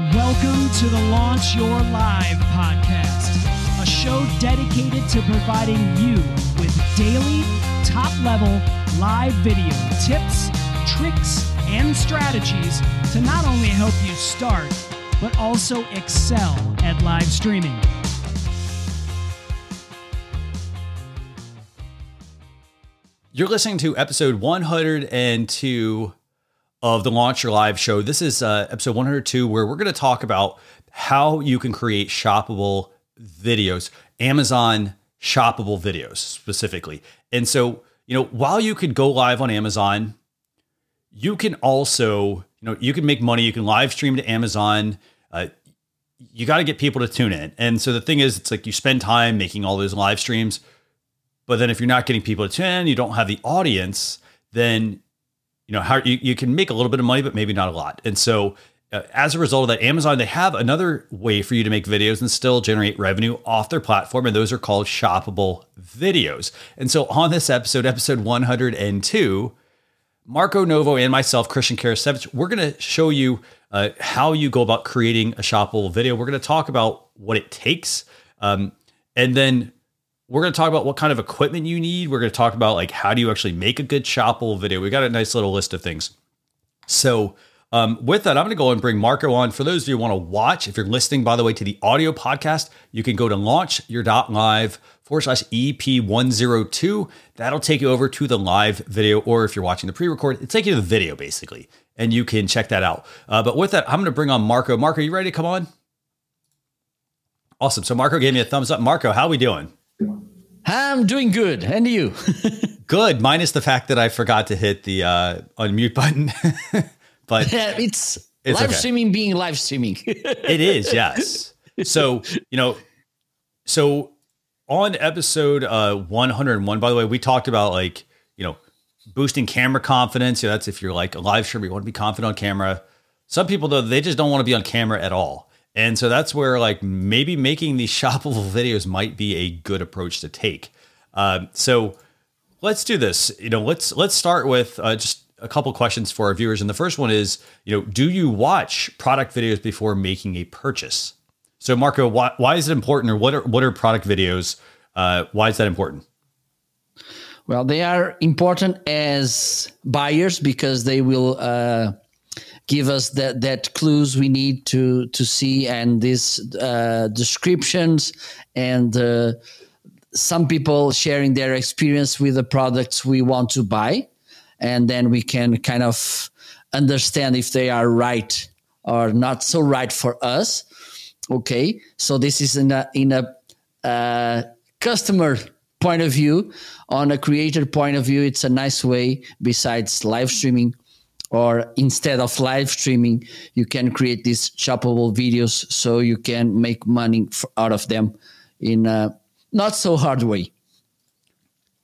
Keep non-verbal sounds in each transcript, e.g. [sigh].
Welcome to the Launch Your Live podcast, a show dedicated to providing you with daily, top level live video tips, tricks, and strategies to not only help you start, but also excel at live streaming. You're listening to episode 102 of the Launch Your Live show. This is uh, episode 102, where we're going to talk about how you can create shoppable videos, Amazon shoppable videos specifically. And so, you know, while you could go live on Amazon, you can also, you know, you can make money. You can live stream to Amazon. Uh, you got to get people to tune in. And so the thing is, it's like you spend time making all those live streams, but then if you're not getting people to tune in, you don't have the audience, then you know how you, you can make a little bit of money but maybe not a lot. And so uh, as a result of that amazon they have another way for you to make videos and still generate revenue off their platform and those are called shoppable videos. And so on this episode episode 102 marco novo and myself christian karasiewicz we're going to show you uh, how you go about creating a shoppable video. We're going to talk about what it takes um, and then we're going to talk about what kind of equipment you need. We're going to talk about like how do you actually make a good shoppable video. We got a nice little list of things. So um, with that, I'm going to go and bring Marco on. For those of you who want to watch, if you're listening, by the way, to the audio podcast, you can go to launchyour.live forward slash EP102. That'll take you over to the live video, or if you're watching the pre-record, it'll take you to the video basically, and you can check that out. Uh, but with that, I'm going to bring on Marco. Marco, you ready to come on? Awesome. So Marco gave me a thumbs up. Marco, how are we doing? I'm doing good. And you? [laughs] good, minus the fact that I forgot to hit the uh, unmute button. [laughs] but yeah, it's, it's live okay. streaming being live streaming. it is, [laughs] yes. So, you know, so on episode uh, 101, by the way, we talked about like, you know, boosting camera confidence. You know, that's if you're like a live streamer, you want to be confident on camera. Some people, though, they just don't want to be on camera at all. And so that's where like maybe making these [laughs] shoppable videos might be a good approach to take. Um, so let's do this. You know, let's let's start with uh, just a couple questions for our viewers. And the first one is, you know, do you watch product videos before making a purchase? So Marco, why, why is it important, or what are what are product videos? Uh, why is that important? Well, they are important as buyers because they will uh, give us that that clues we need to to see and these uh, descriptions and uh, some people sharing their experience with the products we want to buy and then we can kind of understand if they are right or not so right for us. Okay so this is in a in a uh, customer point of view. On a creator point of view it's a nice way besides live streaming or instead of live streaming you can create these shoppable videos so you can make money out of them in a not so hard way.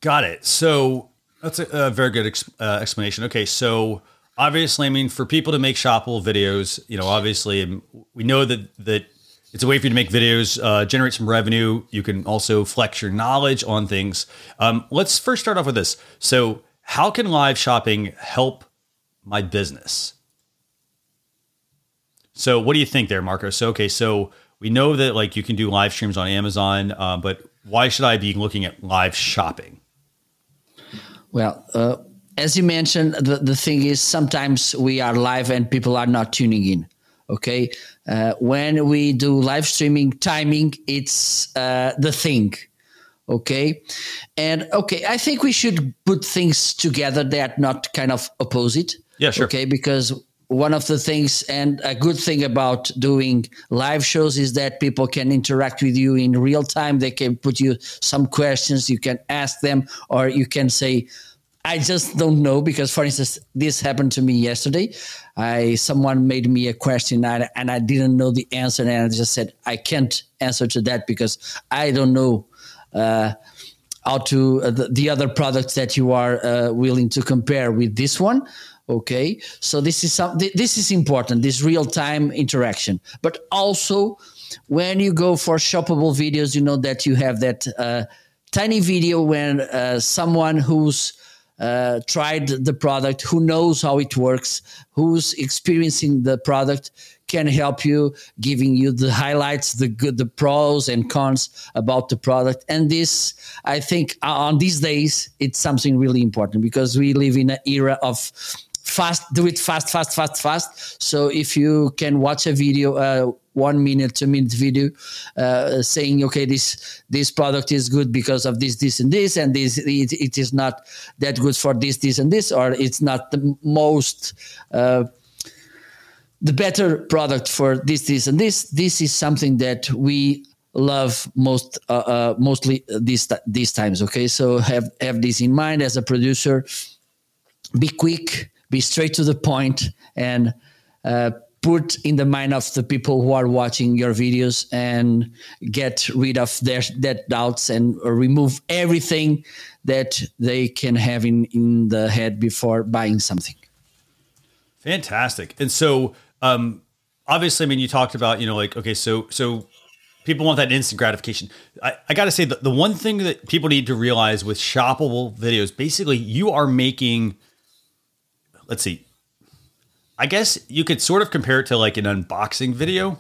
Got it. So that's a, a very good uh, explanation. Okay so obviously i mean for people to make shoppable videos you know obviously um, we know that that it's a way for you to make videos uh, generate some revenue. You can also flex your knowledge on things. Um, let's first start off with this. So how can live shopping help my business. So, what do you think there, Marco? So, okay, so we know that like you can do live streams on Amazon, uh, but why should I be looking at live shopping? Well, uh, as you mentioned, the, the thing is sometimes we are live and people are not tuning in. Okay. Uh, when we do live streaming, timing, it's uh, the thing okay and okay i think we should put things together that not kind of opposite yeah, sure. Okay, because one of the things and a good thing about doing live shows is that people can interact with you in real time. They can put you some questions, you can ask them, or you can say, I just don't know because, for instance, this happened to me yesterday. I someone made me a question and I, and I didn't know the answer, and I just said I can't answer to that because I don't know uh, how to uh, the, the, other products that you are uh, willing to compare with this one okay so this is some this is important this real time interaction but also when you go for shoppable videos you know that you have that uh, tiny video when uh, someone who's uh, tried the product who knows how it works who's experiencing the product can help you, giving you the highlights, the good, the pros and cons about the product. And this, I think, uh, on these days, it's something really important because we live in an era of fast, do it fast, fast, fast, fast. So if you can watch a video, uh, one minute, two minute video, uh, saying, okay, this this product is good because of this, this, and this, and this it, it is not that good for this, this, and this, or it's not the most. Uh, the better product for this, this, and this. This is something that we love most, uh, uh, mostly these these times. Okay, so have have this in mind as a producer. Be quick, be straight to the point, and uh, put in the mind of the people who are watching your videos and get rid of their that doubts and remove everything that they can have in in the head before buying something. Fantastic, and so um, obviously, I mean, you talked about, you know, like, okay, so, so people want that instant gratification. I, I got to say that the one thing that people need to realize with shoppable videos, basically, you are making, let's see, I guess you could sort of compare it to like an unboxing video.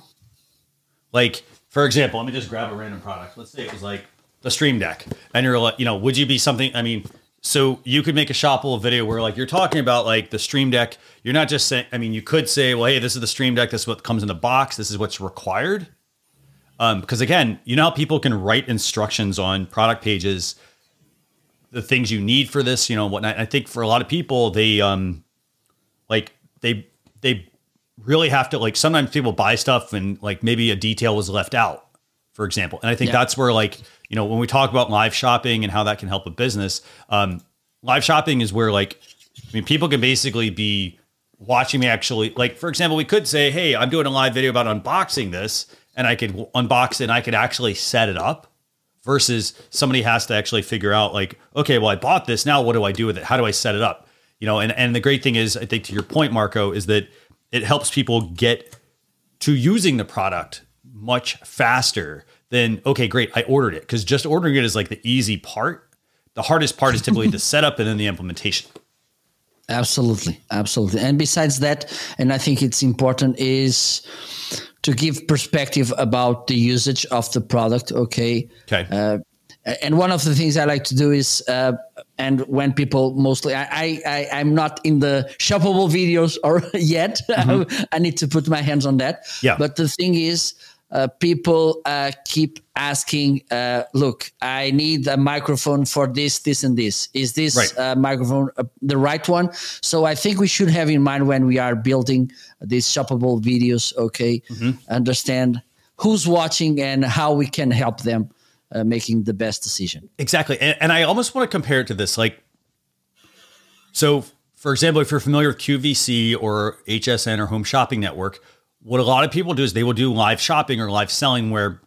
Like, for example, let me just grab a random product. Let's say it was like the Stream Deck, and you're like, you know, would you be something? I mean, so you could make a shoppable video where like you're talking about like the Stream Deck. You're not just saying. I mean, you could say, well, hey, this is the Stream Deck. This is what comes in the box. This is what's required. Um, because again, you know how people can write instructions on product pages, the things you need for this, you know, whatnot. I think for a lot of people, they um, like they they really have to like. Sometimes people buy stuff and like maybe a detail was left out, for example. And I think yeah. that's where like you know, when we talk about live shopping and how that can help a business, um, live shopping is where like, I mean, people can basically be watching me actually. Like, for example, we could say, "Hey, I'm doing a live video about unboxing this," and I could unbox it and I could actually set it up. Versus somebody has to actually figure out, like, okay, well, I bought this. Now, what do I do with it? How do I set it up? You know, and and the great thing is, I think to your point, Marco, is that it helps people get to using the product much faster than okay, great, I ordered it because just ordering it is like the easy part. The hardest part is typically the [laughs] setup and then the implementation. Absolutely, absolutely. And besides that, and I think it's important is to give perspective about the usage of the product. Okay. Okay. Uh, and one of the things I like to do is, uh, and when people mostly, I, I, I am not in the shoppable videos or [laughs] yet. Mm-hmm. [laughs] I need to put my hands on that. Yeah. But the thing is, uh, people uh, keep asking, uh, look, I need a microphone for this, this, and this. Is this right. Uh, microphone uh, the right one? So I think we should have in mind when we are building these shoppable videos, okay, mm-hmm. understand who's watching and how we can help them uh, making the best decision. Exactly. And, and I almost want to compare it to this. Like, so for example, if you're familiar with QVC or HSN or Home Shopping Network, what a lot of people do is they will do live shopping or live selling where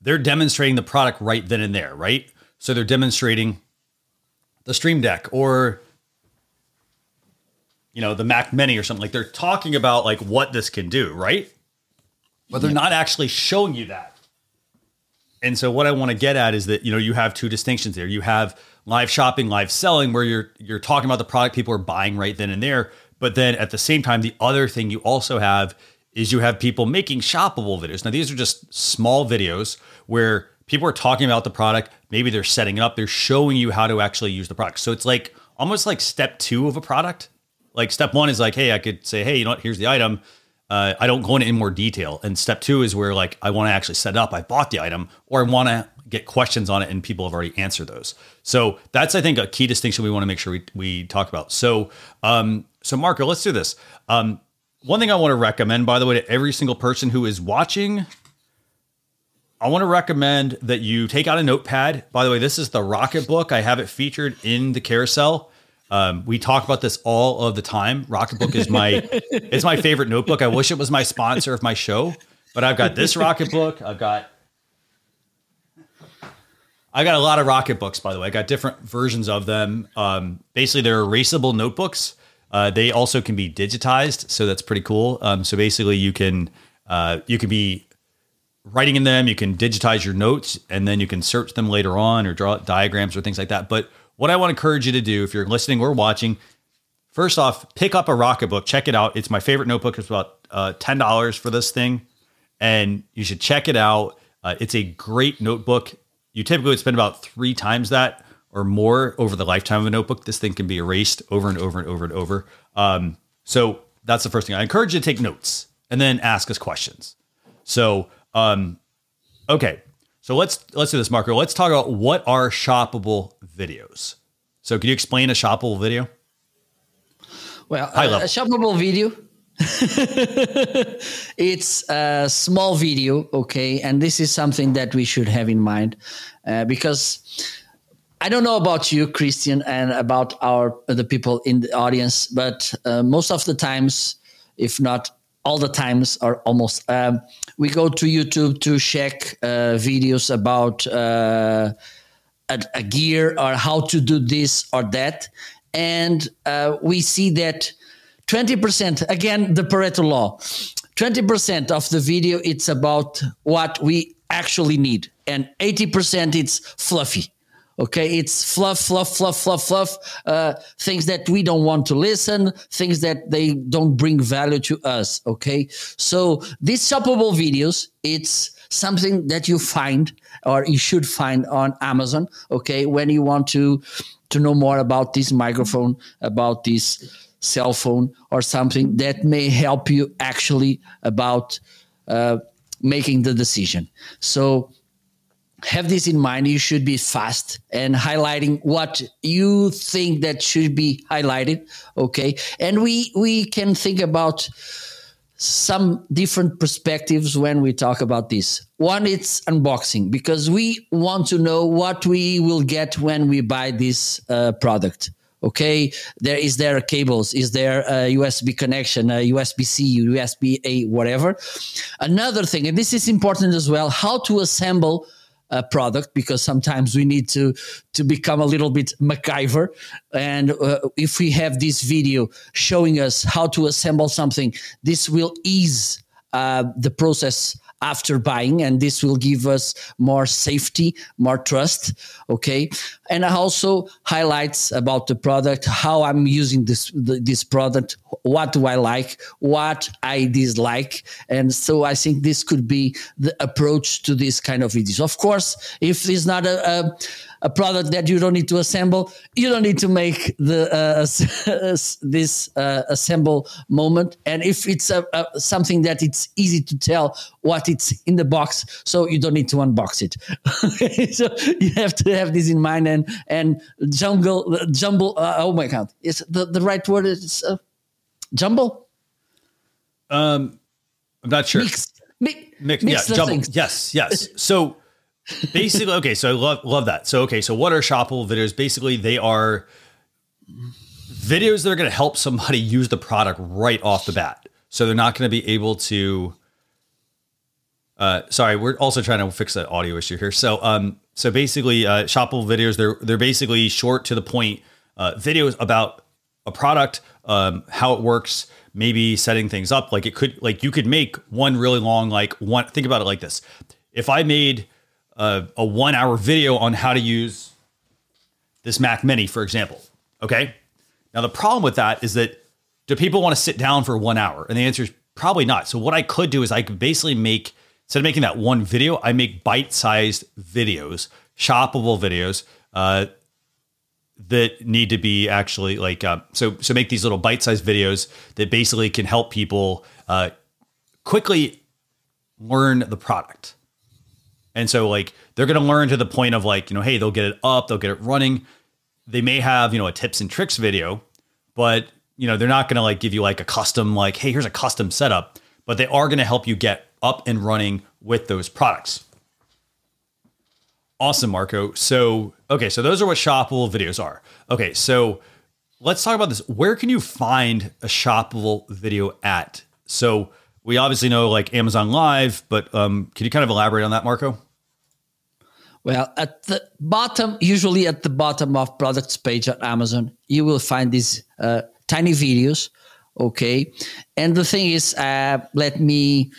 they're demonstrating the product right then and there, right? So they're demonstrating the Stream Deck or you know, the Mac Mini or something like they're talking about like what this can do, right? But they're yeah. not actually showing you that. And so what I want to get at is that, you know, you have two distinctions there. You have live shopping, live selling where you're you're talking about the product people are buying right then and there, but then at the same time, the other thing you also have is you have people making shoppable videos. Now, these are just small videos where people are talking about the product. Maybe they're setting it up, they're showing you how to actually use the product. So it's like almost like step two of a product. Like step one is like, hey, I could say, hey, you know what? Here's the item. Uh, I don't go into any more detail. And step two is where like I want to actually set up. I bought the item, or I want to get questions on it, and people have already answered those. So that's I think a key distinction we want to make sure we we talk about. So um, so, Marco, let's do this. Um, one thing I want to recommend, by the way, to every single person who is watching, I want to recommend that you take out a notepad. By the way, this is the Rocketbook. I have it featured in the carousel. Um, we talk about this all of the time. Rocketbook is my [laughs] it's my favorite notebook. I wish it was my sponsor of my show, but I've got this Rocketbook. I've got I got a lot of Rocketbooks, by the way. I got different versions of them. Um, basically, they're erasable notebooks uh, they also can be digitized, so that's pretty cool. Um, so basically, you can uh, you can be writing in them. You can digitize your notes, and then you can search them later on or draw diagrams or things like that. But what I want to encourage you to do, if you're listening or watching, first off, pick up a Rocketbook. Check it out. It's my favorite notebook. It's about uh, ten dollars for this thing, and you should check it out. Uh, it's a great notebook. You typically would spend about three times that or more over the lifetime of a notebook. This thing can be erased over and over and over and over. Um, so that's the first thing. I encourage you to take notes and then ask us questions. So, um, okay, so let's let's do this, Marco. Let's talk about what are shoppable videos. So, can you explain a shoppable video? Well, a, a shoppable video. [laughs] it's a small video, okay, and this is something that we should have in mind uh, because I don't know about you, Christian, and about our the people in the audience, but uh, most of the times, if not all the times, or almost, um, we go to YouTube to check uh, videos about uh, a, a, gear or how to do this or that, and uh, we see that twenty percent again the Pareto law. 20% of the video it's about what we actually need and 80% it's fluffy Okay, it's fluff, fluff, fluff, fluff, fluff. Uh, things that we don't want to listen, things that they don't bring value to us. Okay, so these shoppable videos, it's something that you find or you should find on Amazon. Okay, when you want to to know more about this microphone, about this cell phone, or something that may help you actually about uh, making the decision. So have this in mind. You should be fast and highlighting what you think that should be highlighted okay? And we we can think about some different perspectives when we talk about this. One it's unboxing because we want to know what we will get when we buy this uh, product okay? There is there cables? Is there a usb connection a usb-c usb-a whatever? Another thing and this is important as well how to assemble uh, product because sometimes we need to to become a little bit MacGyver. And uh, if we have this video showing us how to assemble something, this will ease uh, the process after buying and this will give us more safety more trust okay? And I also highlights about the product how i'm using this this product what do i like what i dislike and so i think this could be the approach to this kind of videos. Of course if it's not a, a a product that you don't need to assemble. You don't need to make the uh, this uh, assemble moment. And if it's a, a, something that it's easy to tell what it's in the box, so you don't need to unbox it. [laughs] so you have to have this in mind. And and jungle jumble. Uh, oh my god, is the the right word? Is uh, jumble. Um, I'm not sure. Mix. Mix, mix yeah, jumble. Things. Yes, yes. So basically, okay, so I love love that. So okay, so what are shoppable videos? Basically, they are videos that are going to help somebody [laughs] use the product right off the bat. So they're not going to be able to. Uh, sorry, we're also trying to fix that audio issue here. So, um, so basically, uh, shoppable videos they're they're basically short to the point uh, videos about a product, um, how it works, maybe setting things up. Like it could, like you could make one really long, like one. Think about it like this: if I made a, a one hour video on how to use this Mac Mini, for example. Okay. Now, the problem with that is that do people want to sit down for one hour? And the answer is probably not. So, what I could do is I could basically make, instead of making that one video, I make bite sized videos, shoppable videos. Uh, that need to be actually like uh, so so make these little bite-sized videos that basically can help people uh, quickly learn the product and so like they're going to learn to the point of like, you know, hey, they'll get it up, they'll get it running. They may have, you know, a tips and tricks video, but you know, they're not going to like give you like a custom like, hey, here's a custom setup, but they are going to help you get up and running with those products. Awesome, Marco. So, okay, so those are what shoppable videos are. Okay, so let's talk about this. Where can you find a shoppable video at? So, we obviously know like Amazon Live, but um, can you kind of elaborate on that, Marco? Well, at the bottom, usually at the bottom of products page at Amazon, you will find these uh, tiny videos. Okay, and the thing is, uh, let me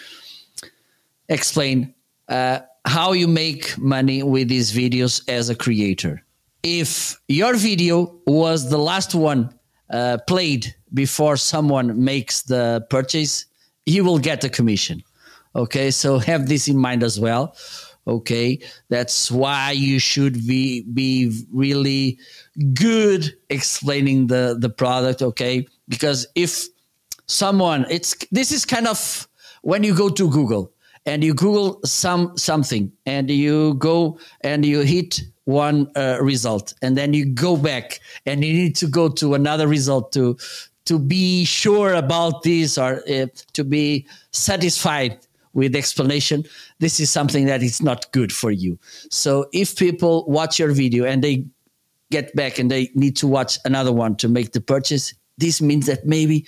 explain uh, how you make money with these videos as a creator. If your video was the last one uh, played before someone makes the purchase, you will get a commission. Okay, so [laughs] have this in mind as well. Okay, that's why you should be be really good explaining the the product. Okay, because if someone, it's this is kind of when you go to Google and you Google some something and you go and you hit one uh, result and then you go back and you need to go to another result to to be sure about this or uh, to be satisfied with explanation this is something that is not good for you. So if people watch your video and they get back and they need to watch another one to make the purchase this means that maybe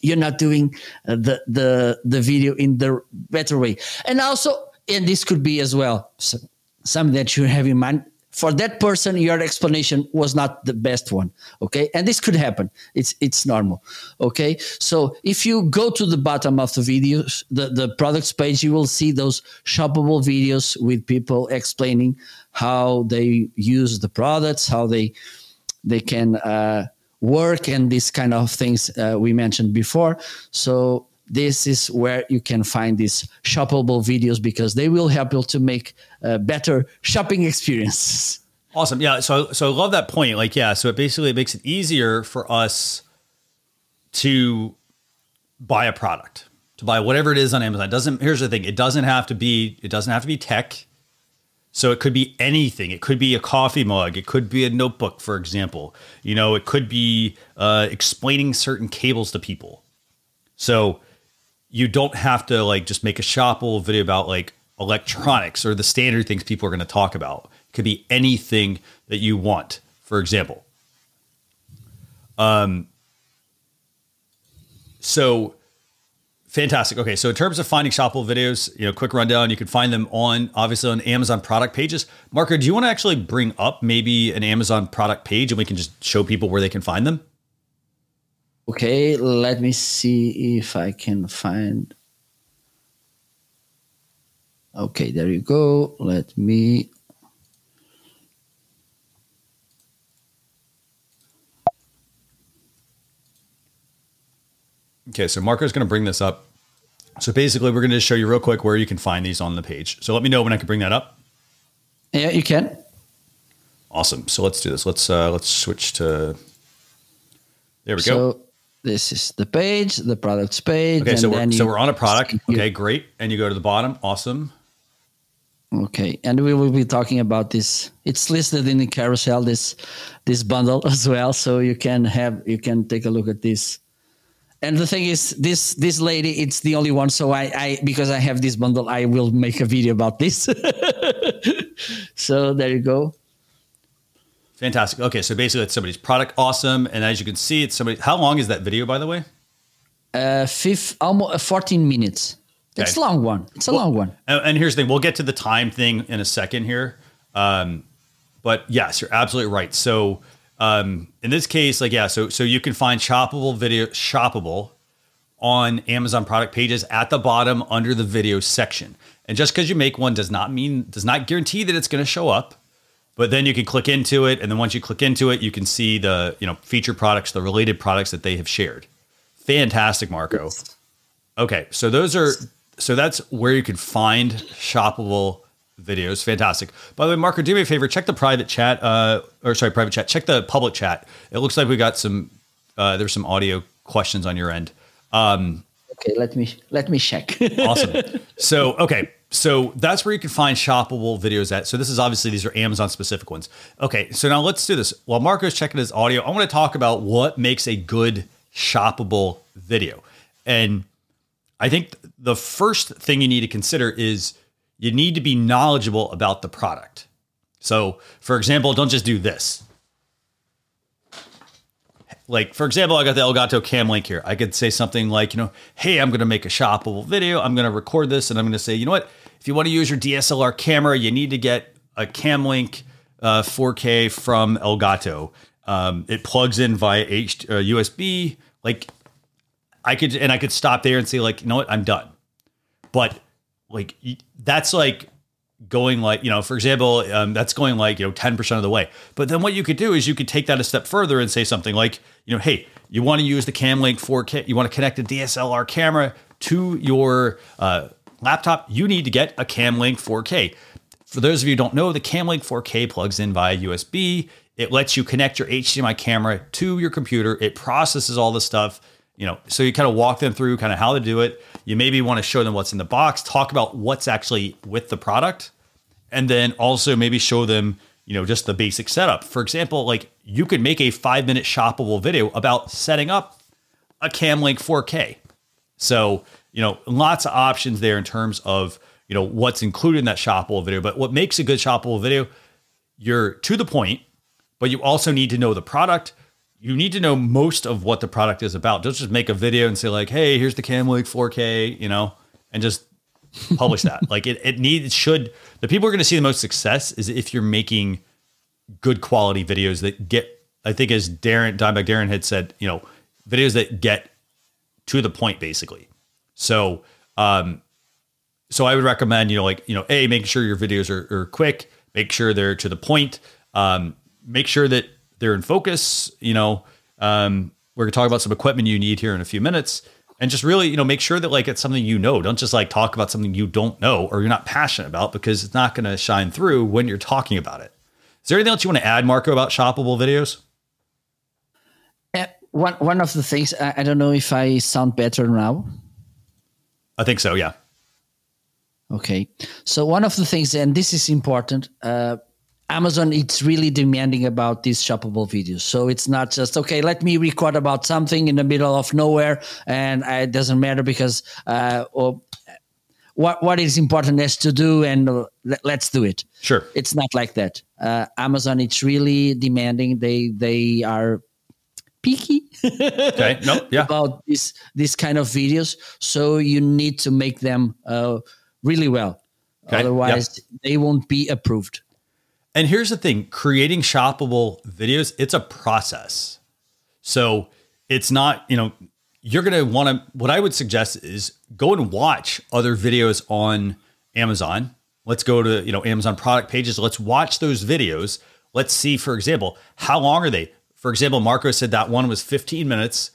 you're not doing uh, the the the video in the better way. And also and this could be as well so, something that you have in mind for that person your explanation was not the best one okay? And this could happen. It's it's normal okay? So if you go to the bottom of the videos the, the products page you will see those shoppable videos with people explaining how they use the products how they they can uh, work and these kind of things uh, we mentioned before. So this is where you can find these shoppable videos because they will help you to make a better shopping experience. Awesome. Yeah. So, so I love that point. Like, yeah. So it basically makes it easier for us to buy a product, to buy whatever it is on Amazon. It doesn't, here's the thing. It doesn't have to be, it doesn't have to be tech. So it could be anything. It could be a coffee mug. It could be a notebook, for example. You know, it could be uh, explaining certain cables to people. So you don't have to like just make a shoppable video about like electronics or the standard things people are going to talk about. It could be anything that you want, for example. Um, so fantastic. Okay, so in terms of finding shoppable videos, you know, quick rundown, you can find them on obviously on Amazon product pages. Marco, do you want to actually bring up maybe an Amazon product page and we can just show people where they can find them? Okay, let me see if I can find. Okay, there you go. Let me. Okay, so Marco's going to bring this up. So basically, we're going to just show you real quick where you can find these on the page. So let me know when I can bring that up. Yeah, you can. Awesome. So let's do this. Let's uh, let's switch to. There we So go. This is the page, the products page. Okay, so we're, so we're on a product. Okay, great. And you go to the bottom. Awesome. Okay, and we will be talking about this. It's listed in the carousel this this bundle [laughs] as well, so you can have you can take a look at this. And the thing is, this this lady, it's the only one. So I, I because I have this bundle, I will make a video about this. [laughs] so there you go. Fantastic. Okay, so basically, it's somebody's product. Awesome. And as you can see, it's somebody. How long is that video, by the way? Uh, fifth, almost uh, fourteen minutes. It's a long one. It's a long one. And, and here's the thing: we'll get to the time thing in a second here. Um, but yes, you're absolutely right. So um, in this case, like yeah, so so you can find shoppable video shoppable on Amazon product pages at the bottom under the video section. And just because you make one does not mean does not guarantee that it's going to show up. But then you can click into it, and then once you click into it, you can see the you know feature products, the related products that they have shared. Fantastic, Marco. Okay, so those are so that's where you can find shoppable videos. Fantastic. By the way, Marco, do me a favor, check the private chat, uh, or sorry, private chat. Check the public chat. It looks like we got some. Uh, there's some audio questions on your end. Um, Okay, let me let me check. [laughs] awesome. So, okay. So that's where you can find shoppable videos at. So this is obviously these are Amazon specific ones. Okay. So now let's do this. While Marco's checking his audio, I want to talk about what makes a good shoppable video. And I think the first thing you need to consider is you need to be knowledgeable about the product. So, for example, don't just do this. Like, for example, I got the Elgato Cam Link here. I could say something like, you know, hey, I'm going to make a shoppable video. I'm going to record this and I'm going to say, you know what? If you want to use your DSLR camera, you need to get a Cam Link uh, 4K from Elgato. Um, it plugs in via H- uh, USB. Like, I could, and I could stop there and say, like, you know what? I'm done. But like, that's like going like you know for example um, that's going like you know 10% of the way but then what you could do is you could take that a step further and say something like you know hey you want to use the Cam Link 4K, you want to connect a DSLR camera to your uh, laptop, you need to get a Cam Link 4K. For those of you who don't know, the Cam Link 4K plugs in via USB. It lets you connect your HDMI camera to your computer. It processes all the stuff, you know, so you kind of walk them through kind of how to do it. You maybe want to show them what's in the box, talk about what's actually with the product, and then also maybe show them, you know, just the basic setup. For example, like you could make a five minute shoppable video about setting up a Cam Link 4K. So, you know, lots of options there in terms of, you know, what's included in that shoppable video. But what makes a good shoppable video, you're to the point, but you also need to know the product. You need to know most of what the product is about. Don't just make a video and say like, "Hey, here's the Cam Link 4K," you know, and just publish that. [laughs] like it, it needs should the people are going to see the most success is if you're making good quality videos that get. I think as Darren Dimebag Darren had said, you know, videos that get to the point basically. So, um, so I would recommend, you know, like, you know, A, make sure your videos are, are quick, make sure they're to the point, um, make sure that they're in focus, you know, um, we're gonna talk about some equipment you need here in a few minutes and just really, you know, make sure that like it's something you know. Don't just like talk about something you don't know or you're not passionate about because it's not gonna shine through when you're talking about it. Is there anything else you want to add, Marco, about shoppable videos? Uh, one one of the things I, I don't know if I sound better now. I think so, yeah. Okay. So one of the things, and this is important, uh, Amazon it's really demanding about these shoppable videos. So it's not just okay. Let me record about something in the middle of nowhere, and it doesn't matter because uh, or what what is important is to do, and uh, let, let's do it. Sure. It's not like that. Uh, Amazon it's really demanding. They they are picky [laughs] Okay. No, yeah. about this this kind of videos. So you need to make them uh, really well. Okay, Otherwise, they won't be approved. And here's the thing creating shoppable videos, it's a process. So it's not, you know, you're going to want to, what I would suggest is go and watch other videos on Amazon. Let's go to, you know, Amazon product pages. Let's watch those videos. Let's see, for example, how long are they? For example, Marco said that one was 15 minutes.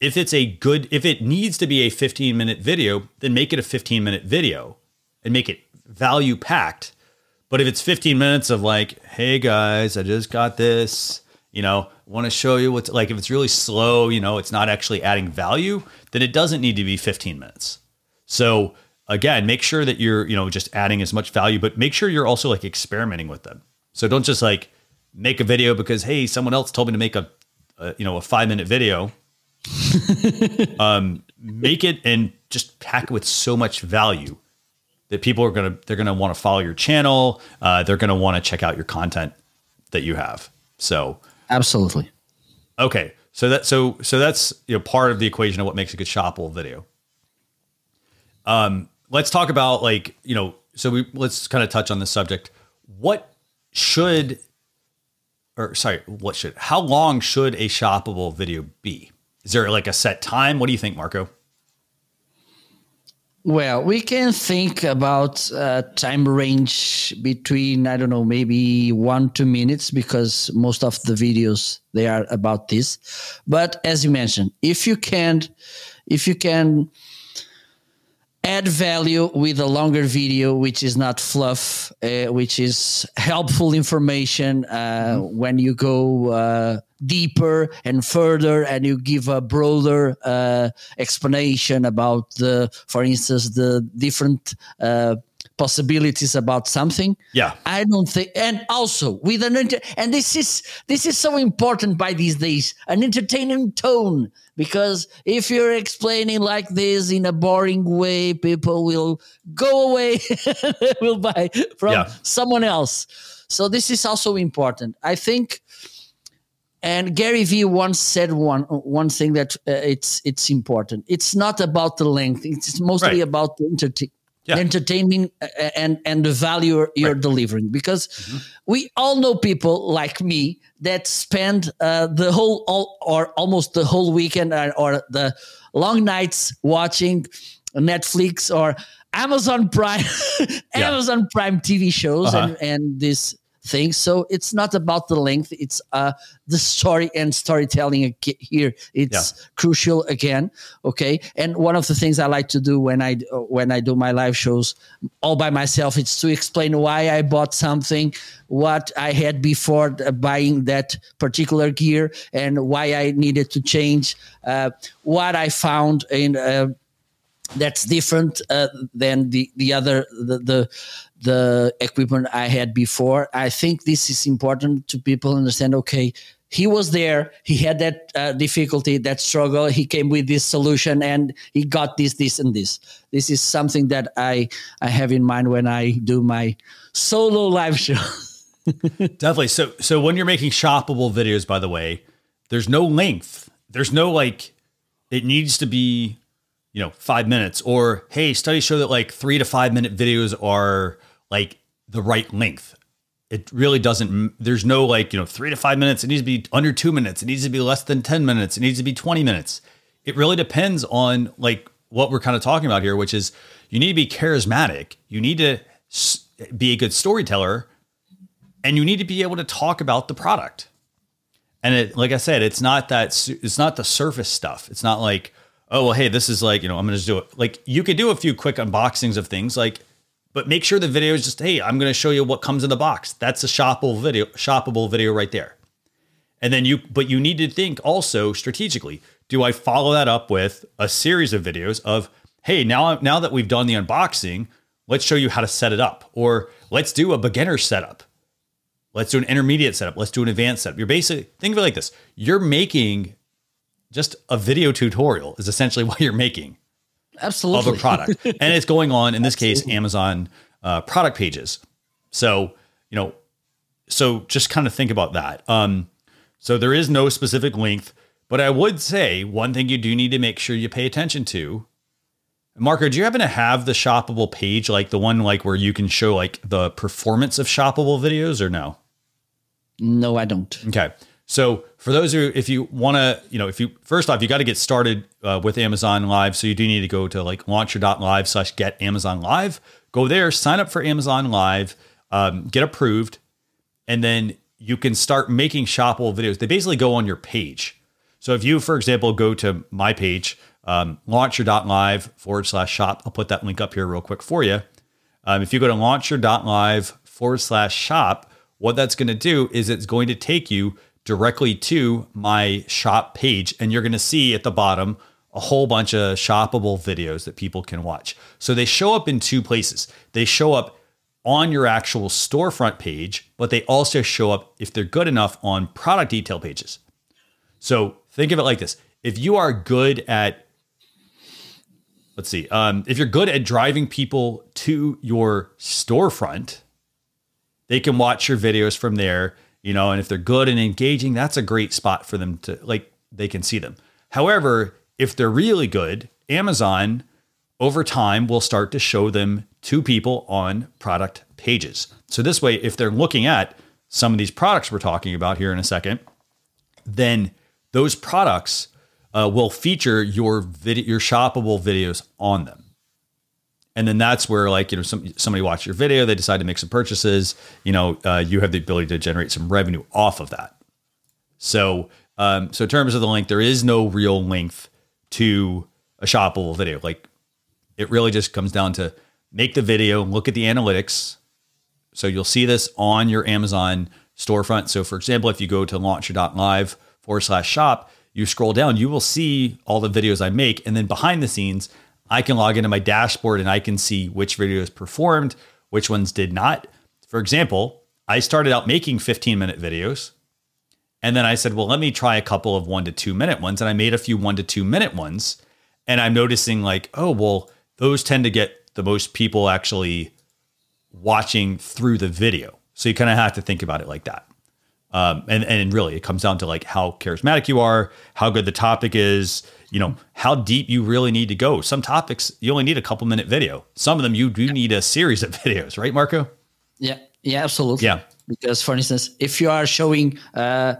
If it's a good, if it needs to be a 15 minute video, then make it a 15 minute video and make it value packed but if it's 15 minutes of like, hey guys, I just got this, you know, want to show you what's like, if it's really slow, you know, it's not actually adding value, then it doesn't need to be 15 minutes. So again, make sure that you're, you know, just adding as much value, but make sure you're also like experimenting with them. So don't just like make a video because, hey, someone else told me to make a, a you know, a five minute video. [laughs] um, make it and just pack it with so much value that people are gonna they're gonna want to follow your channel. Uh, they're gonna want to check out your content that you have. So Absolutely. okay, so that so so that's you know part of the equation of what makes a good shoppable video. Um, let's talk about like you know so we let's kind of touch on this subject. What should or sorry, what should how long should a shoppable video be? Is there like a set time? What do you think, Marco? Well, we can think about uh, time range between I don't know maybe one two minutes because most of the videos they are about this. But as you mentioned, if you can, if you can add value with a longer video, which is not fluff, uh, which is helpful information uh, when you go uh, deeper and further, and you give a broader uh, explanation about the, for instance, the different uh, possibilities about something. Yeah. I don't think, and also with an inter- and this is this is so important by these days, an entertaining tone. Because if you're explaining like this in a boring way, people will go away, [laughs] will buy from Yeah. someone else. So this is also important. I think, and Gary Vee once said one one thing that uh, it's it's important. It's not about the length. It's mostly Right. about the entertain Yeah. entertaining uh, and and the value you're, you're delivering because we all know people like me that spend uh, the whole all, or almost the whole weekend or, or the long nights watching Netflix or Amazon Prime [laughs] Amazon Prime TV shows Uh-huh. and and these things. So it's not about the length; it's uh, the story and storytelling here. It's yeah. crucial again. Okay, and one of the things I like to do when I when I do my live shows all by myself, it's to explain why I bought something, what I had before buying that particular gear, and why I needed to change. Uh, what I found in uh, that's different uh, than the the other the, the the equipment I had before. I think this is important to people understand. Okay, he was there. He had that uh, difficulty, that struggle. He came with this solution, and he got this, this, and this. This is something that I I have in mind when I do my solo live show. [laughs] Definitely. So so when you're making shoppable videos, by the way, there's no length. There's no like. It needs to be you know, five minutes, or hey, studies show that like three to five minute videos are like the right length. It really doesn't, there's no like, you know, three to five minutes. It needs to be under two minutes. It needs to be less than 10 minutes. It needs to be 20 minutes. It really depends on like what we're kind of talking about here, which is you need to be charismatic. You need to be a good storyteller and you need to be able to talk about the product. And it, like I said, it's not that, it's not the surface stuff. It's not like, oh well hey this is like you know i'm gonna just do it like you could do a few quick unboxings of things like but make sure the video is just hey i'm gonna show you what comes in the box. That's a shoppable video shoppable video right there. And then you but you need to think also strategically do i follow that up with a series of videos of hey now now that we've done the unboxing let's show you how to set it up. Or let's do a beginner setup. Let's do an intermediate setup. Let's do an advanced setup. You're basically think of it like this. You're making just a video tutorial is essentially [laughs] what you're making absolutely. Of a product. [laughs] And it's going on in this case amazon uh, product pages. So you know so just kind of think about that. Um, so there is no specific length but i would say one thing you do need to make sure you pay attention to marco do you happen to have the shoppable page like the one like where you can show like the performance of shoppable videos or no? No i don't. Okay so for those who, if you want to, you know, if you first off, you got to get started uh, with Amazon Live. So you do need to go to like launchyour.live slash get Amazon Live. Go there, sign up for Amazon Live, um, get approved, and then you can start making shoppable videos. They basically go on your page. So if you, for example, go to my page, um, launchyour.live forward slash shop, I'll put that link up here real quick for you. Um, if you go to launchyour.live forward slash shop, what that's going to do is it's going to take you directly to my shop page. And you're going to see at the bottom a whole bunch of shoppable videos that people can watch. So they show up in two places. They show up on your actual storefront page, but they also show up, if they're good enough, on product detail pages. So think of it like this if you are good at let's see um, if you're good at driving people to your storefront they can watch your videos from there you know, and if they're good and engaging, that's a great spot for them to like they can see them. However, if they're really good, Amazon over time will start to show them to people on product pages. So this way, if they're looking at some of these products we're talking about here in a second, then those products uh, will feature your video, your shoppable videos on them and then that's where like you know some, somebody watched your video they decide to make some purchases you know uh, you have the ability to generate some revenue off of that. So um, so in terms of the length there is no real length to a shoppable video. Like it really just comes down to make the video look at the analytics. So you'll see this on your amazon storefront. So for example if you go to launchyour.live forward slash shop you scroll down you will see all the videos i make. And then behind the scenes I can log into my dashboard and I can see which videos performed, which ones did not. For example, I started out making 15 minute videos. And then I said, well, let me try a couple of one to two minute ones. And I made a few one to two minute ones. And I'm noticing, like, oh, well, those tend to get the most people actually watching through the video. So you kind of have to think about it like that. Um, and, and really, it comes down to like how charismatic you are, how good the topic is, you know how deep you really need to go. Some topics you only need a couple minute video. Some of them you do need a series of [laughs] videos, right, Marco? Yeah, yeah, absolutely. Yeah, because for instance, if you are showing uh,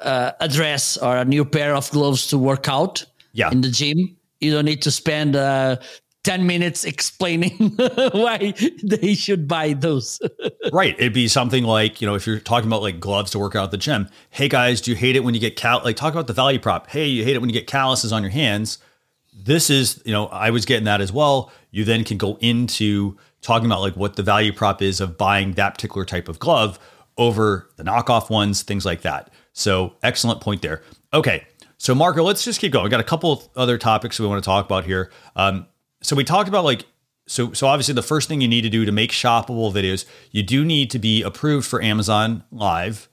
uh, a dress or a new pair of gloves to work out, yeah. in the gym, you don't need to spend uh, 10 minutes explaining [laughs] why they should buy those. [laughs] right. It'd be something like, you know, if you're talking about like gloves to work out at the gym. Hey guys, do you hate it when you get cal like talk about the value prop? Hey, you hate it when you get calluses on your hands. This is, you know, I was getting that as well. You then can go into talking about like what the value prop is of buying that particular type of glove over the knockoff ones, things like that. So excellent point there. Okay. So Marco, let's just keep going. We got a couple other topics we want to talk about here. Um, so we talked about like so so obviously the first thing you need to do to make shoppable videos, you do need to be approved for Amazon Live,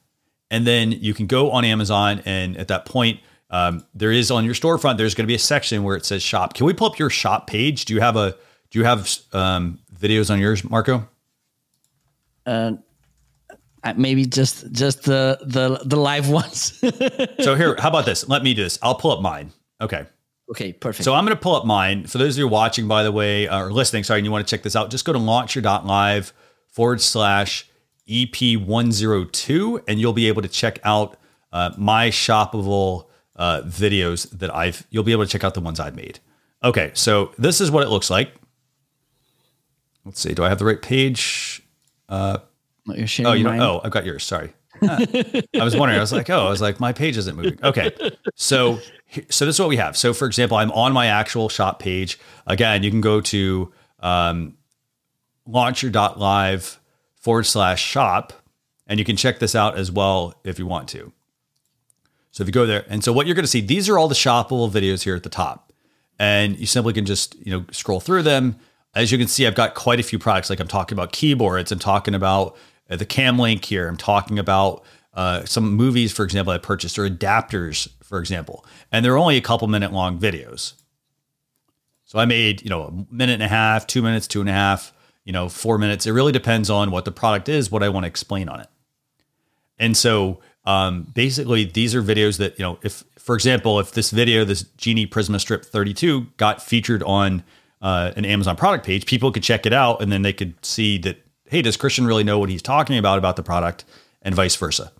and then you can go on Amazon and at that point. Um, there is on your storefront. There's going to be a section where it says shop. Can we pull up your shop page? Do you have a Do you have um, videos on yours, Marco? Uh, maybe just just the the the live [laughs] ones. so here, how about this? Let me do this. I'll pull up mine. Okay. Okay, perfect. So I'm going to pull up mine. For those of you watching, by the way, uh, or listening, sorry, and you want to check this out, just go to launchyour.live forward slash EP102, and you'll be able to check out uh, my shoppable uh, videos that I've, you'll be able to check out the ones I've made. Okay, so this is what it looks like. Let's see, do I have the right page? Uh, you're sharing oh, you don't, oh, I've got yours. Sorry. I was wondering. I was like, oh, I was like, my page isn't moving. Okay, so so this is what we have. So for example, I'm on my actual shop page. Again, you can go to um, launchyour.live forward slash shop, and you can check this out as well if you want to. So if you go there, and so what you're going to see, these are all the shoppable videos here at the top, and you simply can just you know scroll through them. As you can see, I've got quite a few products. Like I'm talking about keyboards, I'm talking about uh, the Cam Link here. I'm talking about uh, some movies, for example, I purchased or adapters, for example, and they're only a couple minute long videos. So I made, you know, a minute and a half, two minutes, two and a half, you know, four minutes. It really depends on what the product is, what I want to explain on it. And so um, basically, these are videos that, you know, if, for example, if this video, this Genie Prisma Strip 32 got featured on uh, an Amazon product page, people could check it out and then they could see that hey, does Christian really know what he's talking about about the product, and vice versa.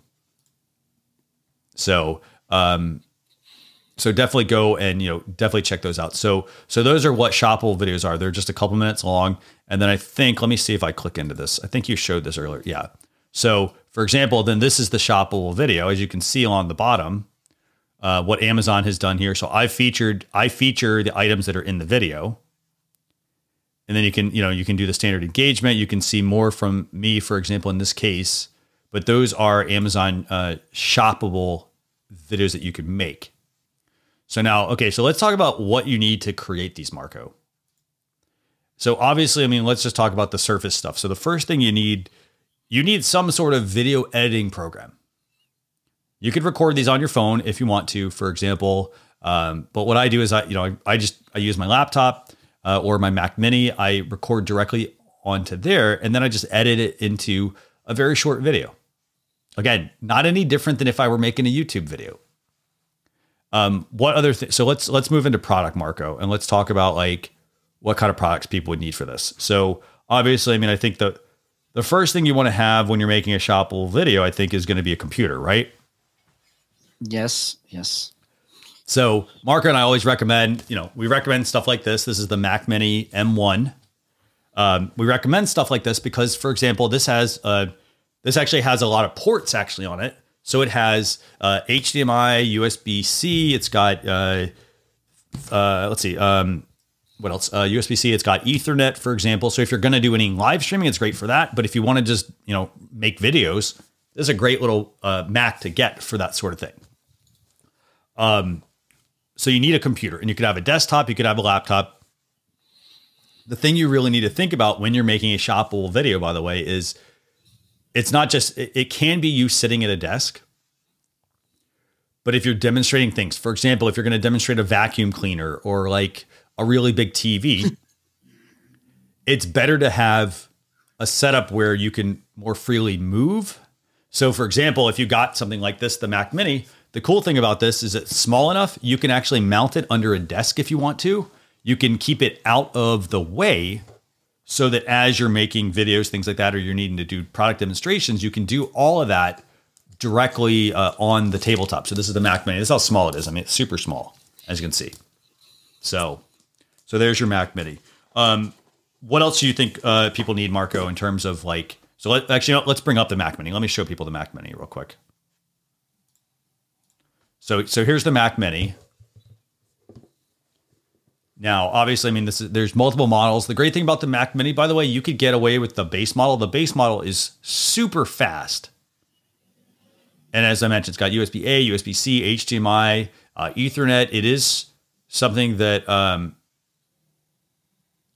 So, um, so definitely go and you know definitely check those out. So, so those are what shoppable videos are. They're just a couple minutes long, and then I think let me see if I click into this. I think you showed this earlier. Yeah. So, for example, then this is the shoppable video, as you can see on the bottom. Uh, what Amazon has done here. So I featured I feature the items that are in the video and then you can you know you can do the standard engagement. You can see more from me for example in this case but those are amazon uh, shoppable videos that you could make. So now okay so let's talk about what you need to create these marco. So obviously i mean let's just talk about the surface stuff. So the first thing you need you need some sort of video editing program. You could record these on your phone if you want to for example um, but what i do is i you know I, I just i use my laptop uh, or my Mac Mini, I record directly onto there, and then I just edit it into a very short video. Again, not any different than if I were making a YouTube video. Um, what other things? So let's let's move into product, Marco, and let's talk about like what kind of products people would need for this. So obviously, I mean, I think the the first thing you want to have when you're making a shoppable video, I think, is going to be a computer, right? Yes. Yes. So Marco and I always recommend, you know, we recommend stuff like this. This is the Mac Mini M1. Um, we recommend stuff like this because, for example, this has uh, this actually has a lot of ports actually on it. So it has uh, HDMI, USB C. It's got uh, uh, let's see, um, what else? Uh, USB C. It's got Ethernet, for example. So if you're going to do any live streaming, it's great for that. But if you want to just you know make videos, this is a great little uh, Mac to get for that sort of thing. Um, so you need a computer and you could have a desktop, you could have a laptop. The thing you really need to think about when you're making a shoppable video, by the way, is it's not just, it, it can be you sitting at a desk. But if you're demonstrating things, for example, if you're going to demonstrate a vacuum cleaner or like a really big TV, [laughs] it's better to have a setup where you can more freely move. So, for example, if you got something like this, the Mac Mini, the cool thing about this is it's small enough you can actually mount it under a desk if you want to. You can keep it out of the way so that as you're making videos, things like that, or you're needing to do product demonstrations, you can do all of that directly uh, on the tabletop. So this is the Mac Mini. This is how small it is. I mean, it's super small, as you can see. So, so there's your Mac Mini. Um, what else do you think uh, people need, Marco, in terms of like? So let, actually, let's bring up the Mac Mini. Let me show people the Mac Mini real quick. So so here's the Mac Mini. Now, obviously, I mean, this is, there's multiple models. The great thing about the Mac Mini, by the way, you could get away with the base model. The base model is super fast. And as I mentioned, it's got USB A, USB C, HDMI, uh, Ethernet. It is something that um,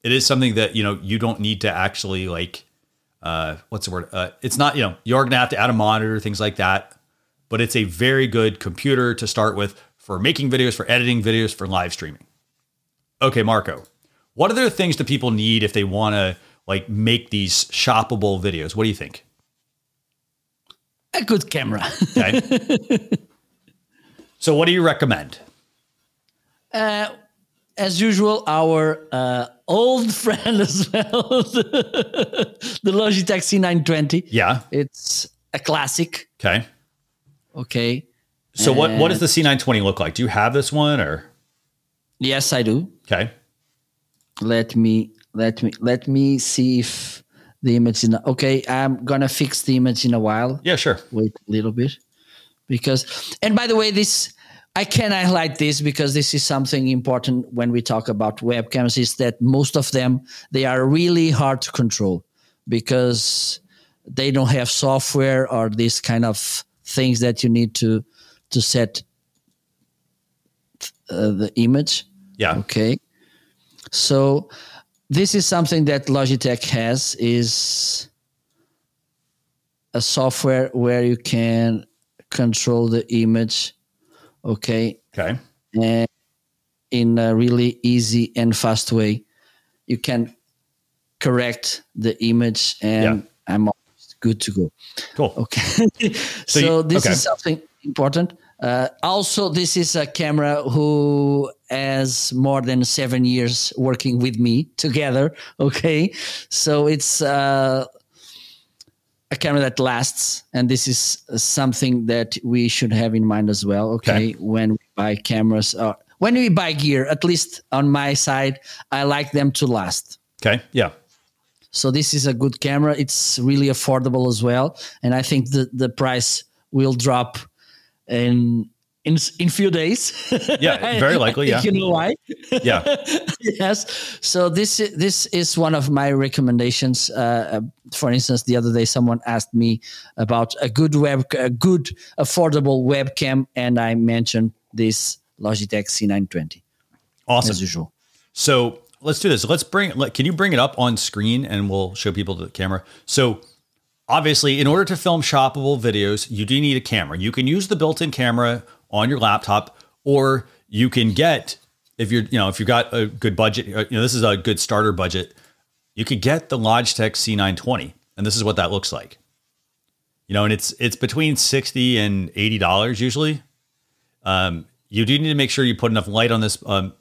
it is something that you know you don't need to actually like uh, what's the word? Uh, it's not you know you're gonna have to add a monitor, things like that. But it's a very good computer to start with for making videos, for editing videos, for live streaming. Okay, Marco, what other things do people need if they want to like make these shoppable videos? What do you think? A good camera. [laughs] Okay. so, what do you recommend? Uh, as usual, our uh, old [laughs] friend as well, the, the Logitech C920. Yeah. It's a classic. Okay. Okay. So, what what does the C920 look like? Do you have this one or? Yes, I do. Okay. Let me let me let me see if the image in. Okay, I'm gonna fix the image in a while. Yeah, sure. Wait a little bit, because and by the way, this I can highlight this because this is something important when we talk about webcams. Is that most of them they are really hard to control because they don't have software or this kind of things that you need to to set uh, the image. Yeah. Okay. So this is something that Logitech has is a software where you can control the image. Okay. Okay. And in a really easy and fast way, you can correct the image and Yeah. I'm good to go. Cool. Okay. [laughs] so you- this okay. is something important. Uh, also, this is a camera who has more than seven years working with me together. [laughs] Okay. So it's uh, a camera that lasts. And this is something that we should have in mind as well. Okay. Okay. When we buy cameras or when we buy gear, at least on my side, I like them to last. Okay. Yeah. So this is a good camera. It's really affordable as well, and I think the the price will drop in in in few days. [laughs] Yeah, very likely, [laughs] yeah. You know why? Yeah. [laughs] yes. So this this is one of my recommendations. Uh, uh, for instance, the other day someone asked me about a good web, a good affordable webcam, and I mentioned this Logitech C920 Awesome. as usual. So let's do this. Let's bring. Let, can you bring it up on screen and we'll show people the camera? So obviously, in order to film shoppable videos, you do need a camera. You can use the built-in camera on your laptop, or you can get if you're you know if you've got a good budget. uh, You know this is a good starter budget. You could get the Logitech C920, and this is what that looks like. You know, and it's it's between sixty and eighty dollars usually. Um, you do need to make sure you put enough light on this. Um,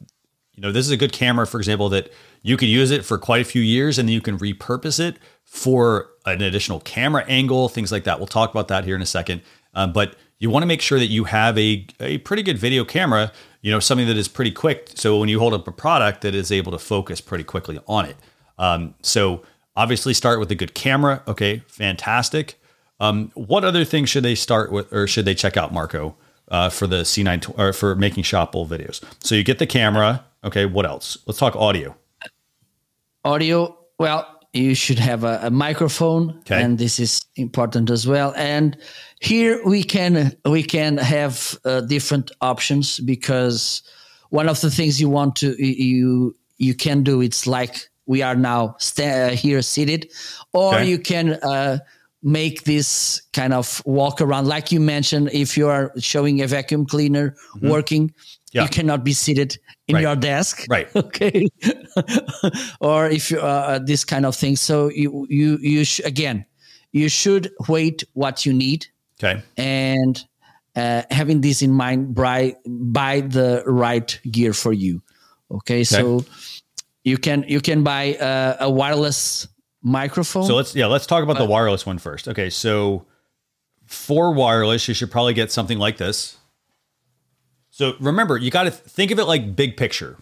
you know, this is a good camera, for example, that you could use it for quite a few years and then you can repurpose it for an additional camera angle, things like that. We'll talk about that here in a second. Um, but you want to make sure that you have a, a pretty good video camera, you know, something that is pretty quick. So when you hold up a product that is able to focus pretty quickly on it. Um, so obviously start with a good camera. Okay, fantastic. Um, what other things should they start with or should they check out, Marco? uh, for the C9 or for making shoppable videos. So you get the camera. Okay, what else? Let's talk audio. audio well you should have a, a microphone Okay. and this is important as well and here we can we can have uh, different options because one of the things you want to you you can do it's like we are now sta- uh, here seated or Okay. you can uh, make this kind of walk around like you mentioned if you are showing a vacuum cleaner working Mm-hmm. Yeah. you cannot be seated in Right. your desk Right. [laughs] okay [laughs] or if you uh, this kind of thing so you you you sh- again you should wait what you need Okay. and uh, having this in mind buy buy the right gear for you okay, so you can you can buy uh, a wireless microphone So let's yeah, let's talk about the wireless one first. Okay, so for wireless, you should probably get something like this. So remember, you got to think of it like big picture.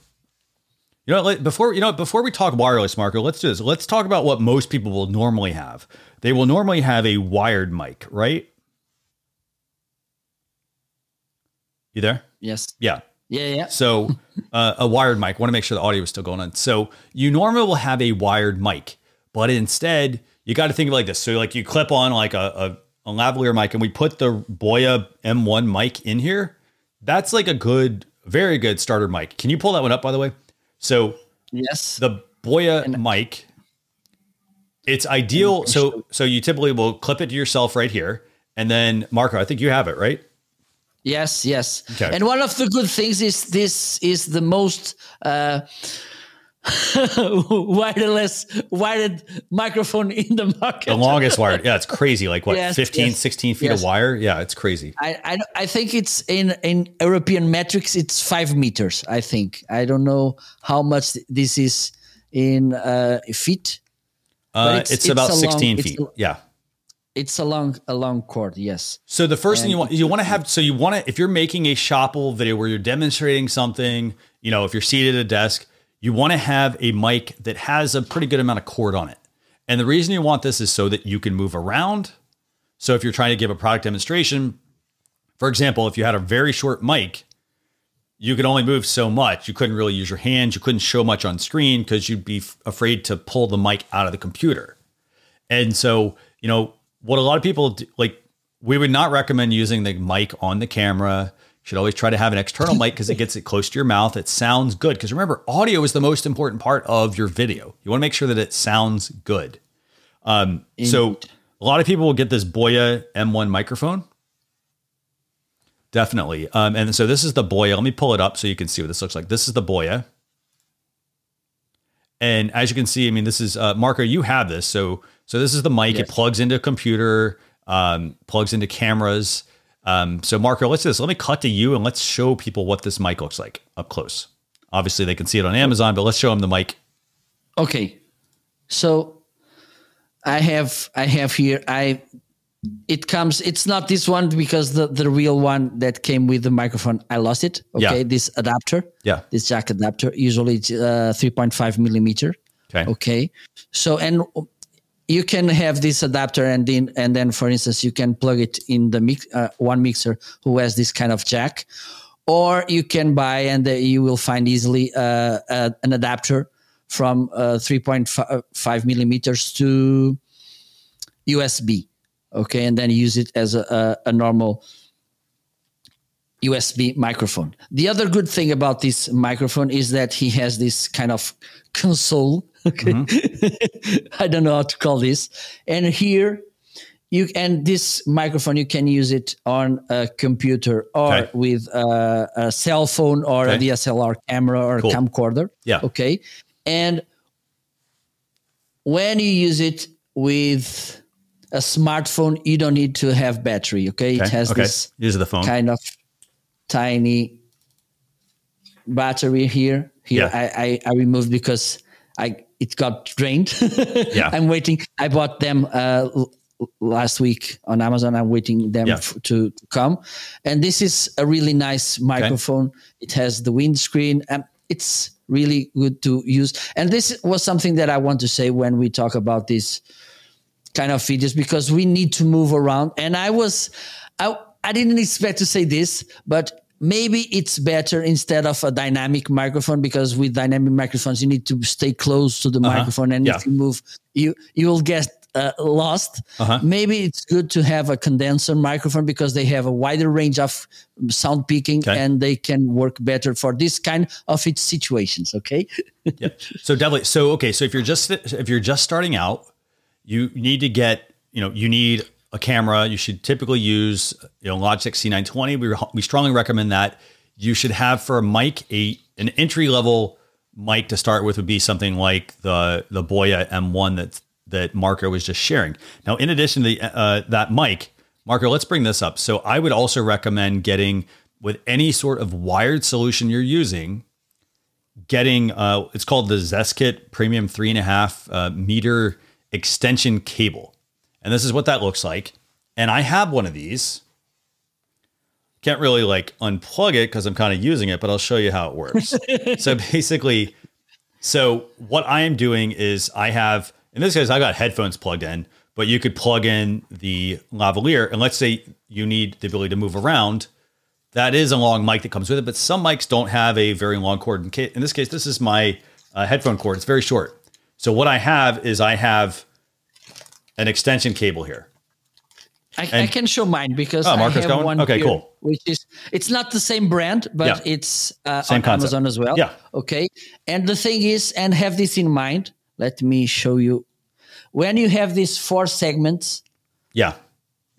You know, before you know, before we talk wireless, Marco, let's do this. Let's talk about what most people will normally have. They will normally have a wired mic, right? You there? Yes. Yeah. Yeah. Yeah. So [laughs] uh, a wired mic. Want to make sure the audio is still going on. So you normally will have a wired mic, but instead you got to think of it like this. So like you clip on like a, a, a lavalier mic, and we put the Boya M1 mic in here. That's like a good, very good starter mic. Can you pull that one up by the way? So Yes. the Boya mic, it's ideal. So so you typically will clip it to yourself right here, and then Marco, I think you have it right. Yes, yes. Okay. And one of the good things is this is the most uh, [laughs] wireless wired microphone in the market. The longest wired. Yeah, it's crazy. Like what, Yes, 15, yes, 16 feet yes. of wire? Yeah, it's crazy. I, I I think it's in in European metrics. It's five meters. I think I don't know how much this is in uh, feet. Uh, it's- it's, it's about a long- 16 it's feet. a- yeah. It's a long a long cord. Yes. So the first thing you want you want to have so you want to if you're making a shoppable video where you're demonstrating something, you know, if you're seated at a desk, you want to have a mic that has a pretty good amount of cord on it. And the reason you want this is so that you can move around. So if you're trying to give a product demonstration, for example, if you had a very short mic, you could only move so much. You couldn't really use your hands. You couldn't show much on screen because you'd be f- afraid to pull the mic out of the computer. And so, you know, what a lot of people do, like, we would not recommend using the mic on the camera. Should always try to have an external mic because it gets it close to your mouth. It sounds good. Because remember, audio is the most important part of your video. You want to make sure that it sounds good. Um, so a lot of people will get this Boya M1 microphone. Definitely. Um, and so this is the Boya. Let me pull it up so you can see what this looks like. This is the Boya. And as you can see, I mean, this is uh, Marco. You have this, so so this is the mic. It plugs into a computer, um, plugs into cameras. Um, so Marco, let's do this. Let me cut to you and let's show people what this mic looks like up close. Obviously, they can see it on Amazon, but let's show them the mic. Okay. So I have I have here I it comes it's not this one because the the real one that came with the microphone I lost it. Okay, Yeah. this adapter. Yeah. This jack adapter usually it's uh, 3.5 millimeter. Okay. Okay. So and you can have this adapter and then and then for instance you can plug it in the mix uh, one mixer who has this kind of jack or you can buy and uh, you will find easily uh, uh, an adapter from uh, 3.5 millimeters to USB. Okay, and then use it as a, a normal USB microphone. The other good thing about this microphone is that he has this kind of console. [laughs] Okay, mm-hmm. [laughs] I don't know how to call this. And here you and this microphone you can use it on a computer or Okay. with a, a cell phone or Okay. a DSLR camera or Cool. a camcorder. Yeah. Okay. And when you use it with a smartphone, you don't need to have battery. Okay. It has okay. this Use the phone. kind of tiny battery here. Here Yeah. I, I, I removed because I it got drained. [laughs] Yeah. I'm waiting. I bought them uh, last week on Amazon. I'm waiting them Yeah. f- to, to come. And this is a really nice microphone. It has the windscreen and it's really good to use. And this was something that I want to say when we talk about this kind of videos because we need to move around. And I was, I, I didn't expect to say this, but maybe it's better instead of a dynamic microphone because with dynamic microphones you need to stay close to the microphone, and Yeah. if you move, you you will get uh, lost. Uh-huh. Maybe it's good to have a condenser microphone because they have a wider range of sound peaking Okay. and they can work better for this kind of its situations. Okay. [laughs] yeah. So definitely. So okay. So if you're just if you're just starting out, you need to get you know you need a camera. You should typically use you know Logitech C920. We we strongly recommend that. You should have for a mic a an entry level mic to start with would be something like the the Boya M1 that that Marco was just sharing. Now, in addition to the, uh, that mic, Marco, let's bring this up. So I would also recommend getting with any sort of wired solution you're using getting uh, it's called the Zeskit Premium three and a half uh, meter extension cable, and this is what that looks like. And I have one of these. Can't really like unplug it because I'm kind of using it, but I'll show you how it works. [laughs] so basically, So what I am doing is I have in this case I got headphones plugged in, but you could plug in the lavalier and let's say you need the ability to move around. That is a long mic that comes with it, but some mics don't have a very long cord. In, in this case, this is my uh, headphone cord. It's very short. So what I have is I have an extension cable here. I, I can show mine because Oh, I Marco's have going? one Okay, here, cool. Which is it's not the same brand, but Yeah. it's uh, Same on concept. Amazon as well. Yeah. Okay. And the thing is, and have this in mind. Let me show you. When you have these four segments, Yeah.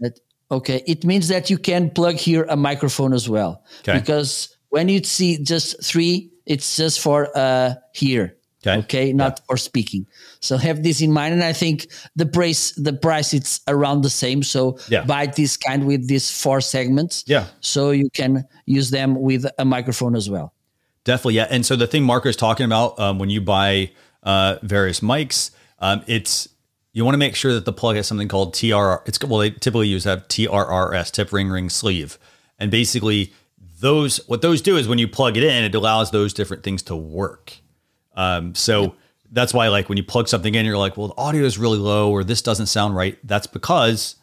that okay, it means that you can plug here a microphone as well. Okay. Because when you see just three, it's just for uh here. Okay. Okay, not for speaking. So have this in mind, and I think the price, the price, it's around the same. So Yeah. buy this kind with these four segments. Yeah. So you can use them with a microphone as well. Definitely, yeah. And so the thing Marco is talking about um, when you buy uh, various mics, um, it's you want to make sure that the plug has something called TRR. It's well, they typically use that TRRS, tip ring ring sleeve, and basically those what those do is when you plug it in, it allows those different things to work. Um, so that's why, like, when you plug something in, you're like, well, the audio is really low, or this doesn't sound right. That's because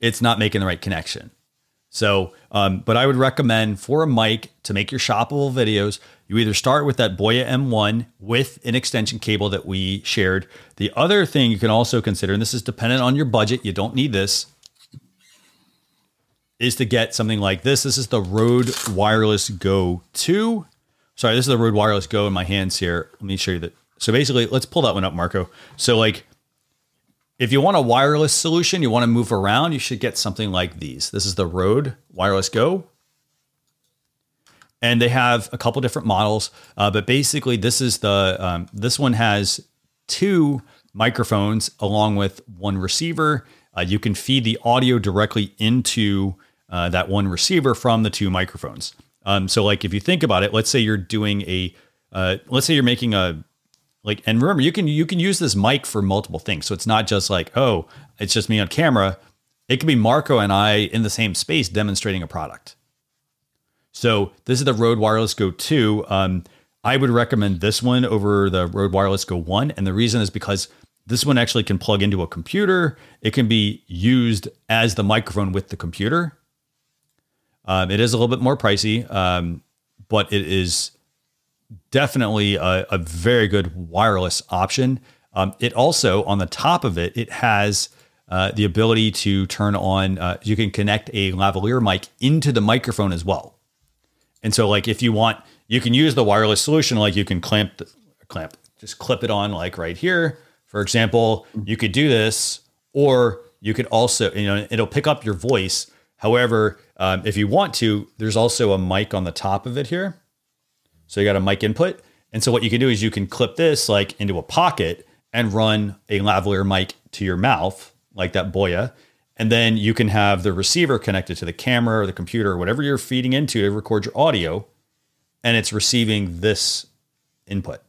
it's not making the right connection. So, um, but I would recommend for a mic to make your shoppable videos, you either start with that Boya M1 with an extension cable that we shared. The other thing you can also consider, and this is dependent on your budget, you don't need this, is to get something like this. This is the Rode Wireless Go 2. Sorry, this is the Rode Wireless Go in my hands here. Let me show you that. So basically, let's pull that one up, Marco. So, like, if you want a wireless solution, you want to move around, you should get something like these. This is the Rode Wireless Go. And they have a couple different models, uh, but basically, this is the um, this one has two microphones along with one receiver. Uh, you can feed the audio directly into uh, that one receiver from the two microphones. Um, so, like if you think about it, let's say you're doing a, uh, let's say you're making a like and remember you can you can use this mic for multiple things so it's not just like oh it's just me on camera it could be marco and i in the same space demonstrating a product so this is the Rode Wireless Go 2. Um, I would recommend this one over the Rode Wireless Go 1. And the reason is because this one actually can plug into a computer. It can be used as the microphone with the computer. Um, it is a little bit more pricey, um, but it is definitely a, a very good wireless option. Um, it also, on the top of it, it has uh, the ability to turn on, uh, you can connect a lavalier mic into the microphone as well. And so, like, if you want, you can use the wireless solution, like you can clamp, the, clamp, just clip it on, like right here. For example, you could do this, or you could also, you know, it'll pick up your voice. However, um, if you want to, there's also a mic on the top of it here. So you got a mic input. And so what you can do is you can clip this like into a pocket and run a lavalier mic to your mouth, like that Boya. And then you can have the receiver connected to the camera or the computer or whatever you're feeding into to record your audio. And it's receiving this input.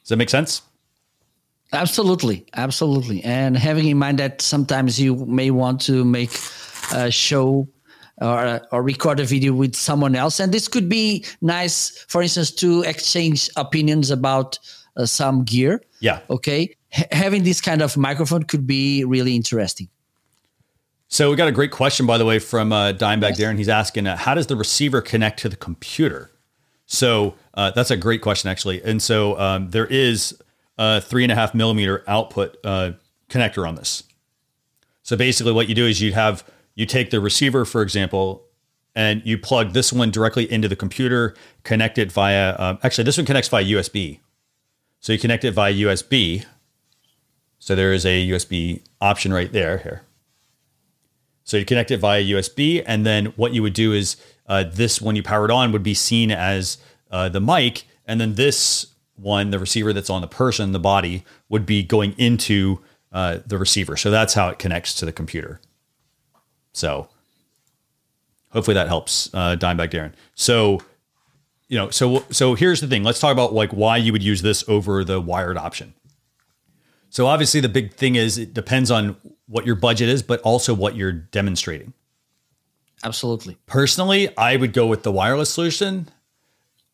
Does that make sense? Absolutely, absolutely. And having in mind that sometimes you may want to make a show or, or record a video with someone else, and this could be nice, for instance, to exchange opinions about uh, some gear. Yeah. Okay, H- having this kind of microphone could be really interesting. So we got a great question, by the way, from uh, Dimebag Darren. He's asking, uh, how does the receiver connect to the computer? So uh, that's a great question, actually. And so um, there is a three and a half millimeter output uh, connector on this. So basically, what you do is you have you take the receiver, for example, and you plug this one directly into the computer, connect it via. Um, actually, this one connects via USB. So you connect it via USB. So there is a USB option right there. Here. So you connect it via USB, and then what you would do is uh, this, when you power it on, would be seen as uh, the mic, and then this one, the receiver that's on the person, the body, would be going into uh, the receiver. So that's how it connects to the computer. So hopefully that helps, uh, Dimebag Darren. So you know, so so here's the thing. Let's talk about like why you would use this over the wired option. So obviously the big thing is it depends on what your budget is, but also what you're demonstrating. Absolutely. Personally, I would go with the wireless solution.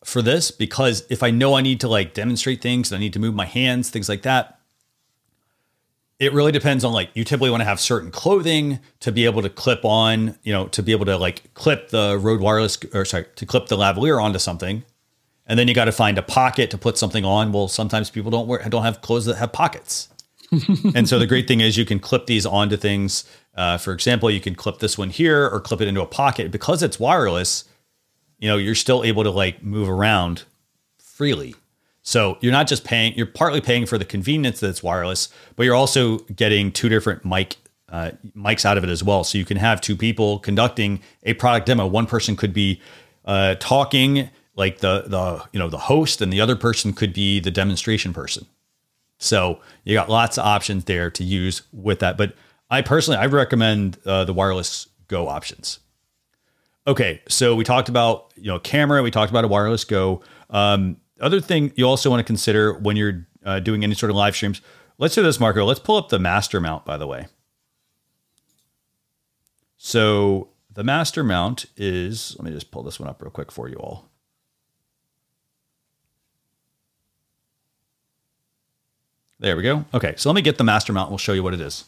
For this because if I know I need to like demonstrate things and I need to move my hands, things like that, it really depends on like you typically want to have certain clothing to be able to clip on, you know, to be able to like clip the Rode Wireless or sorry, to clip the lavalier onto something. And then you got to find a pocket to put something on. Well, sometimes people don't wear don't have clothes that have pockets. [laughs] and so the great thing is you can clip these onto things. Uh, for example, you can clip this one here or clip it into a pocket because it's wireless you know, you're still able to like move around freely. So you're not just paying, you're partly paying for the convenience that it's wireless, but you're also getting two different mic uh, mics out of it as well. So you can have two people conducting a product demo. One person could be uh, talking like the the you know the host, and the other person could be the demonstration person. So you got lots of options there to use with that. But I personally I recommend uh, the wireless Go options. Okay, so we talked about you know camera, we talked about a wireless Go. Um, other thing you also want to consider when you're uh, doing any sort of live streams. Let's do this, Marco. Let's pull up the master mount. By the way, so the master mount is. Let me just pull this one up real quick for you all. There we go. Okay, so let me get the master mount. We'll show you what it is.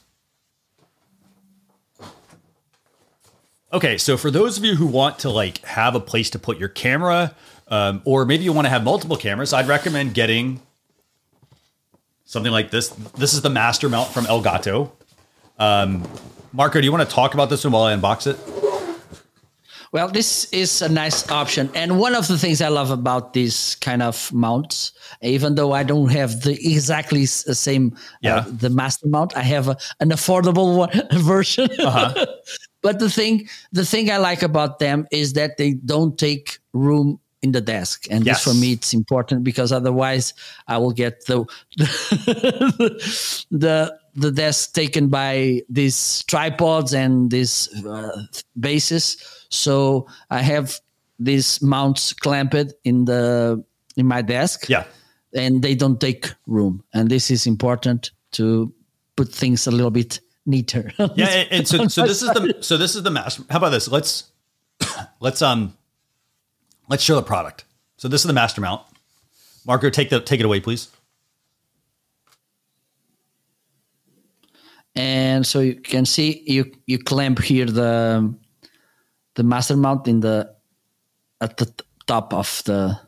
Okay, so for those of you who want to like have a place to put your camera, um, or maybe you want to have multiple cameras, I'd recommend getting something like this. This is the master mount from Elgato. Um, Marco, do you want to talk about this one while I unbox it? Well, this is a nice option. And one of the things I love about these kind of mounts, even though I don't have the [laughs] exactly the same, uh, yeah. Uh, the master mount, I have a, an affordable one [laughs] version. Uh-huh. [laughs] But the thing, the thing I like about them is that they don't take room in the desk, and yes. this for me it's important because otherwise I will get the [laughs] the the desk taken by these tripods and these uh, bases. So I have these mounts clamped in the in my desk. Yeah, and they don't take room, and this is important to put things a little bit neater. [laughs] yeah, and, and so so this is the so this is the master. How about this? Let's [coughs] let's um let's show the product. So this is the master mount. Marco, take the take it away, please. And so you can see you you clamp here the the master mount in the at the top of the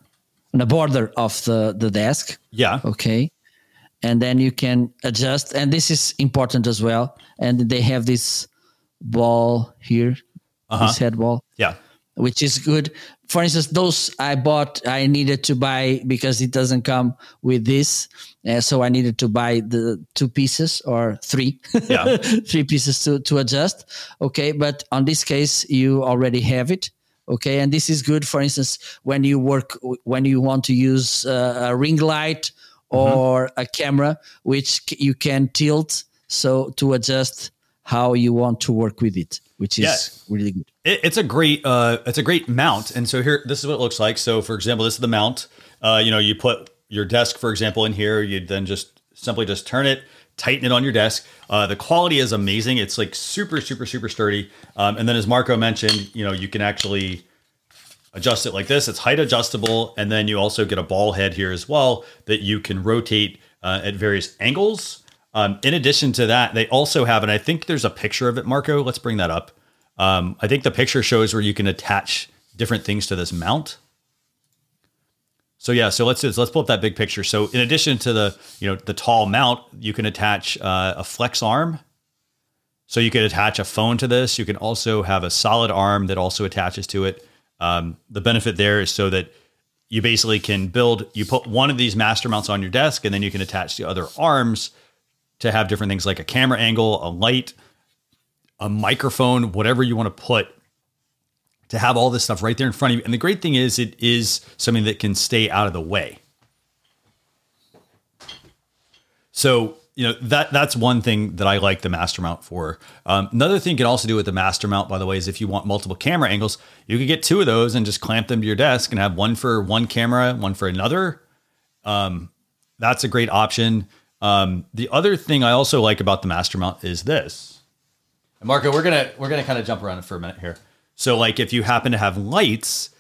on the border of the the desk. Yeah. Okay and then you can adjust. And this is important as well. And they have this ball here uh-huh. this head ball yeah. which is good. For instance those i bought i needed to buy because it doesn't come with this. Uh, so i needed to buy the two pieces or three. Yeah. [laughs] three pieces to, to adjust. Okay. But on this case you already have it. Okay. And this is good. For instance when you work when you want to use uh, a ring light. Or mm-hmm. a camera which you can tilt so to adjust how you want to work with it which is yeah. really good. It, it's a great uh it's a great mount. And so here this is what it looks like. So for example this is the mount. Uh you know you put your desk for example in here. You then just simply just turn it tighten it on your desk. Uh, the quality is amazing. It's like super super super sturdy. Um, and then as marco mentioned you know you can actually adjust it like this. It's height adjustable. And then you also get a ball head here as well that you can rotate uh, at various angles. Um, in addition to that, they also have, and I think there's a picture of it, Marco. Let's bring that up. Um, I think the picture shows where you can attach different things to this mount. So yeah, so let's do this. let's pull up that big picture. So in addition to the you know the tall mount, you can attach uh, a flex arm. So you could attach a phone to this. You can also have a solid arm that also attaches to it. Um, the benefit there is so that you basically can build, you put one of these master mounts on your desk, and then you can attach the other arms to have different things like a camera angle, a light, a microphone, whatever you want to put to have all this stuff right there in front of you. And the great thing is, it is something that can stay out of the way. So you know that that's one thing that I like the master mount for. Um, another thing you can also do with the master mount, by the way, is if you want multiple camera angles, you could get two of those and just clamp them to your desk and have one for one camera, one for another. Um, that's a great option. Um, the other thing I also like about the master mount is this. And Marco, we're gonna we're gonna kind of jump around for a minute here. So, like, if you happen to have lights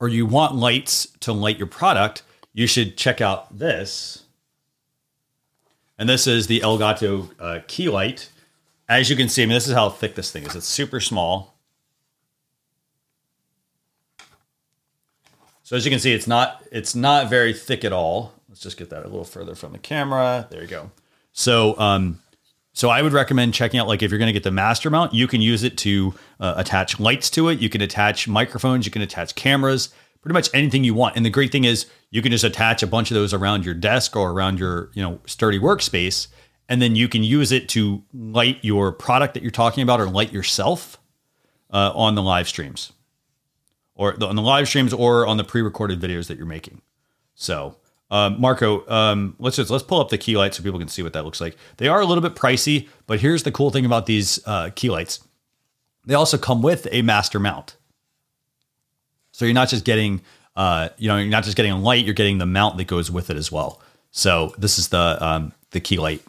or you want lights to light your product, you should check out this. And this is the Elgato uh, key light. As you can see, I mean, this is how thick this thing is. It's super small. So as you can see, it's not it's not very thick at all. Let's just get that a little further from the camera. There you go. So um, so I would recommend checking out like if you're going to get the master mount, you can use it to uh, attach lights to it. You can attach microphones. You can attach cameras. Pretty much anything you want. And the great thing is you can just attach a bunch of those around your desk or around your you know sturdy workspace, and then you can use it to light your product that you're talking about or light yourself uh, on the live streams, or the, on the live streams or on the pre-recorded videos that you're making. So um, Marco, um, let's just let's pull up the key lights so people can see what that looks like. They are a little bit pricey, but here's the cool thing about these uh, key lights: they also come with a master mount. So you're not just getting, uh, you know, you're not just getting a light; you're getting the mount that goes with it as well. So this is the um, the key light.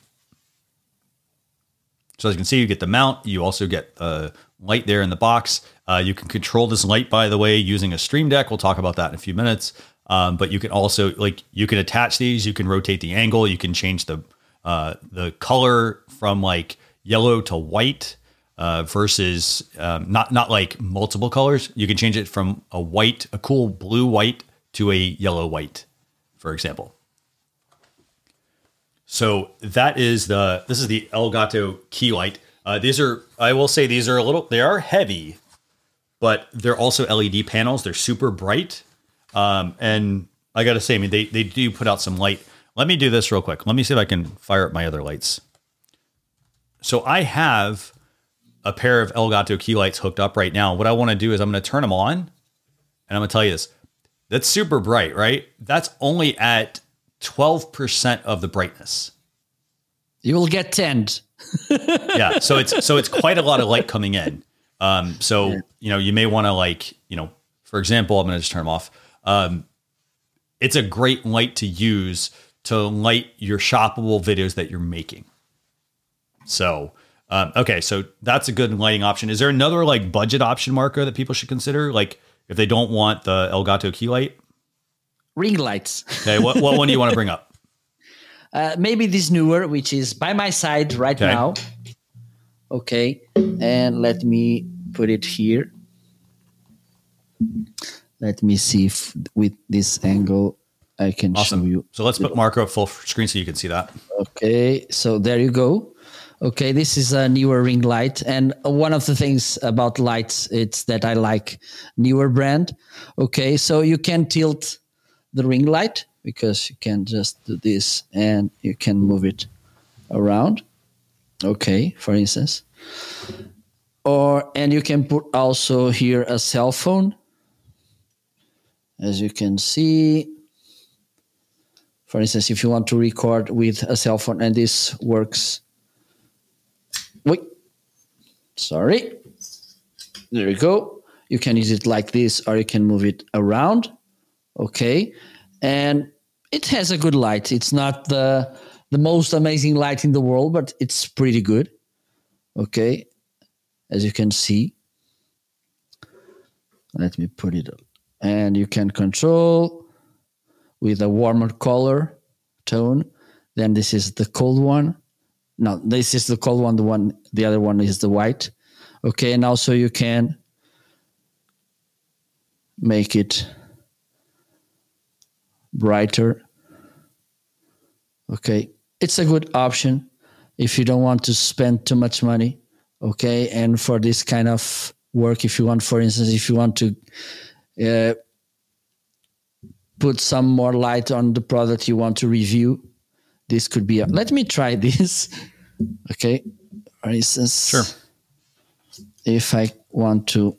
So as you can see, you get the mount. You also get a light there in the box. Uh, you can control this light, by the way, using a Stream Deck. We'll talk about that in a few minutes. Um, but you can also like you can attach these. You can rotate the angle. You can change the uh, the color from like yellow to white uh, versus um, not not like multiple colors. You can change it from a white, a cool blue white to a yellow white, for example. So that is the this is the Elgato key light. Uh, these are I will say these are a little they are heavy, but they're also LED panels. They're super bright. Um, and I got to say, I mean, they, they do put out some light. Let me do this real quick. Let me see if I can fire up my other lights. So I have a pair of Elgato key lights hooked up right now. What I want to do is I'm going to turn them on and I'm going to tell you this. That's super bright, right? That's only at 12% of the brightness. You will get 10. [laughs] yeah. So it's, so it's quite a lot of light coming in. Um, so, yeah. you know, you may want to like, you know, for example, I'm going to just turn them off. Um, it's a great light to use to light your shoppable videos that you're making. So, um, okay, so that's a good lighting option. Is there another like budget option, Marco, that people should consider? Like if they don't want the Elgato key light? Ring lights. okay, what, what one do you want to bring up? [laughs] Uh, maybe this Neewer, which is by my side right okay. now. Okay, and let me put it here. Let me see if with this angle I can awesome. show you. So let's put Marco at full screen so you can see that. Okay, so there you go. Okay, this is a Neewer ring light, and one of the things about lights it's that I like Neewer brand. Okay, so you can tilt the ring light because you can just do this and you can move it around. Okay, for instance, or and you can put also here a cell phone as you can see for instance if you want to record with a cell phone and this works sorry. There you go. You can use it like this or you can move it around. Okay. And it has a good light. It's not the the most amazing light in the world but it's pretty good. Okay. As you can see. Let me put it up. and you can control with a warmer color tone. Then this is the cold one. No, this is the cold one. The one, the other one is the white. Okay, and also you can make it brighter. Okay, it's a good option if you don't want to spend too much money. Okay, and for this kind of work, if you want, for instance, if you want to uh, put some more light on the product you want to review. This could be. A, let me try [laughs] this. okay, for instance, sure. If I want to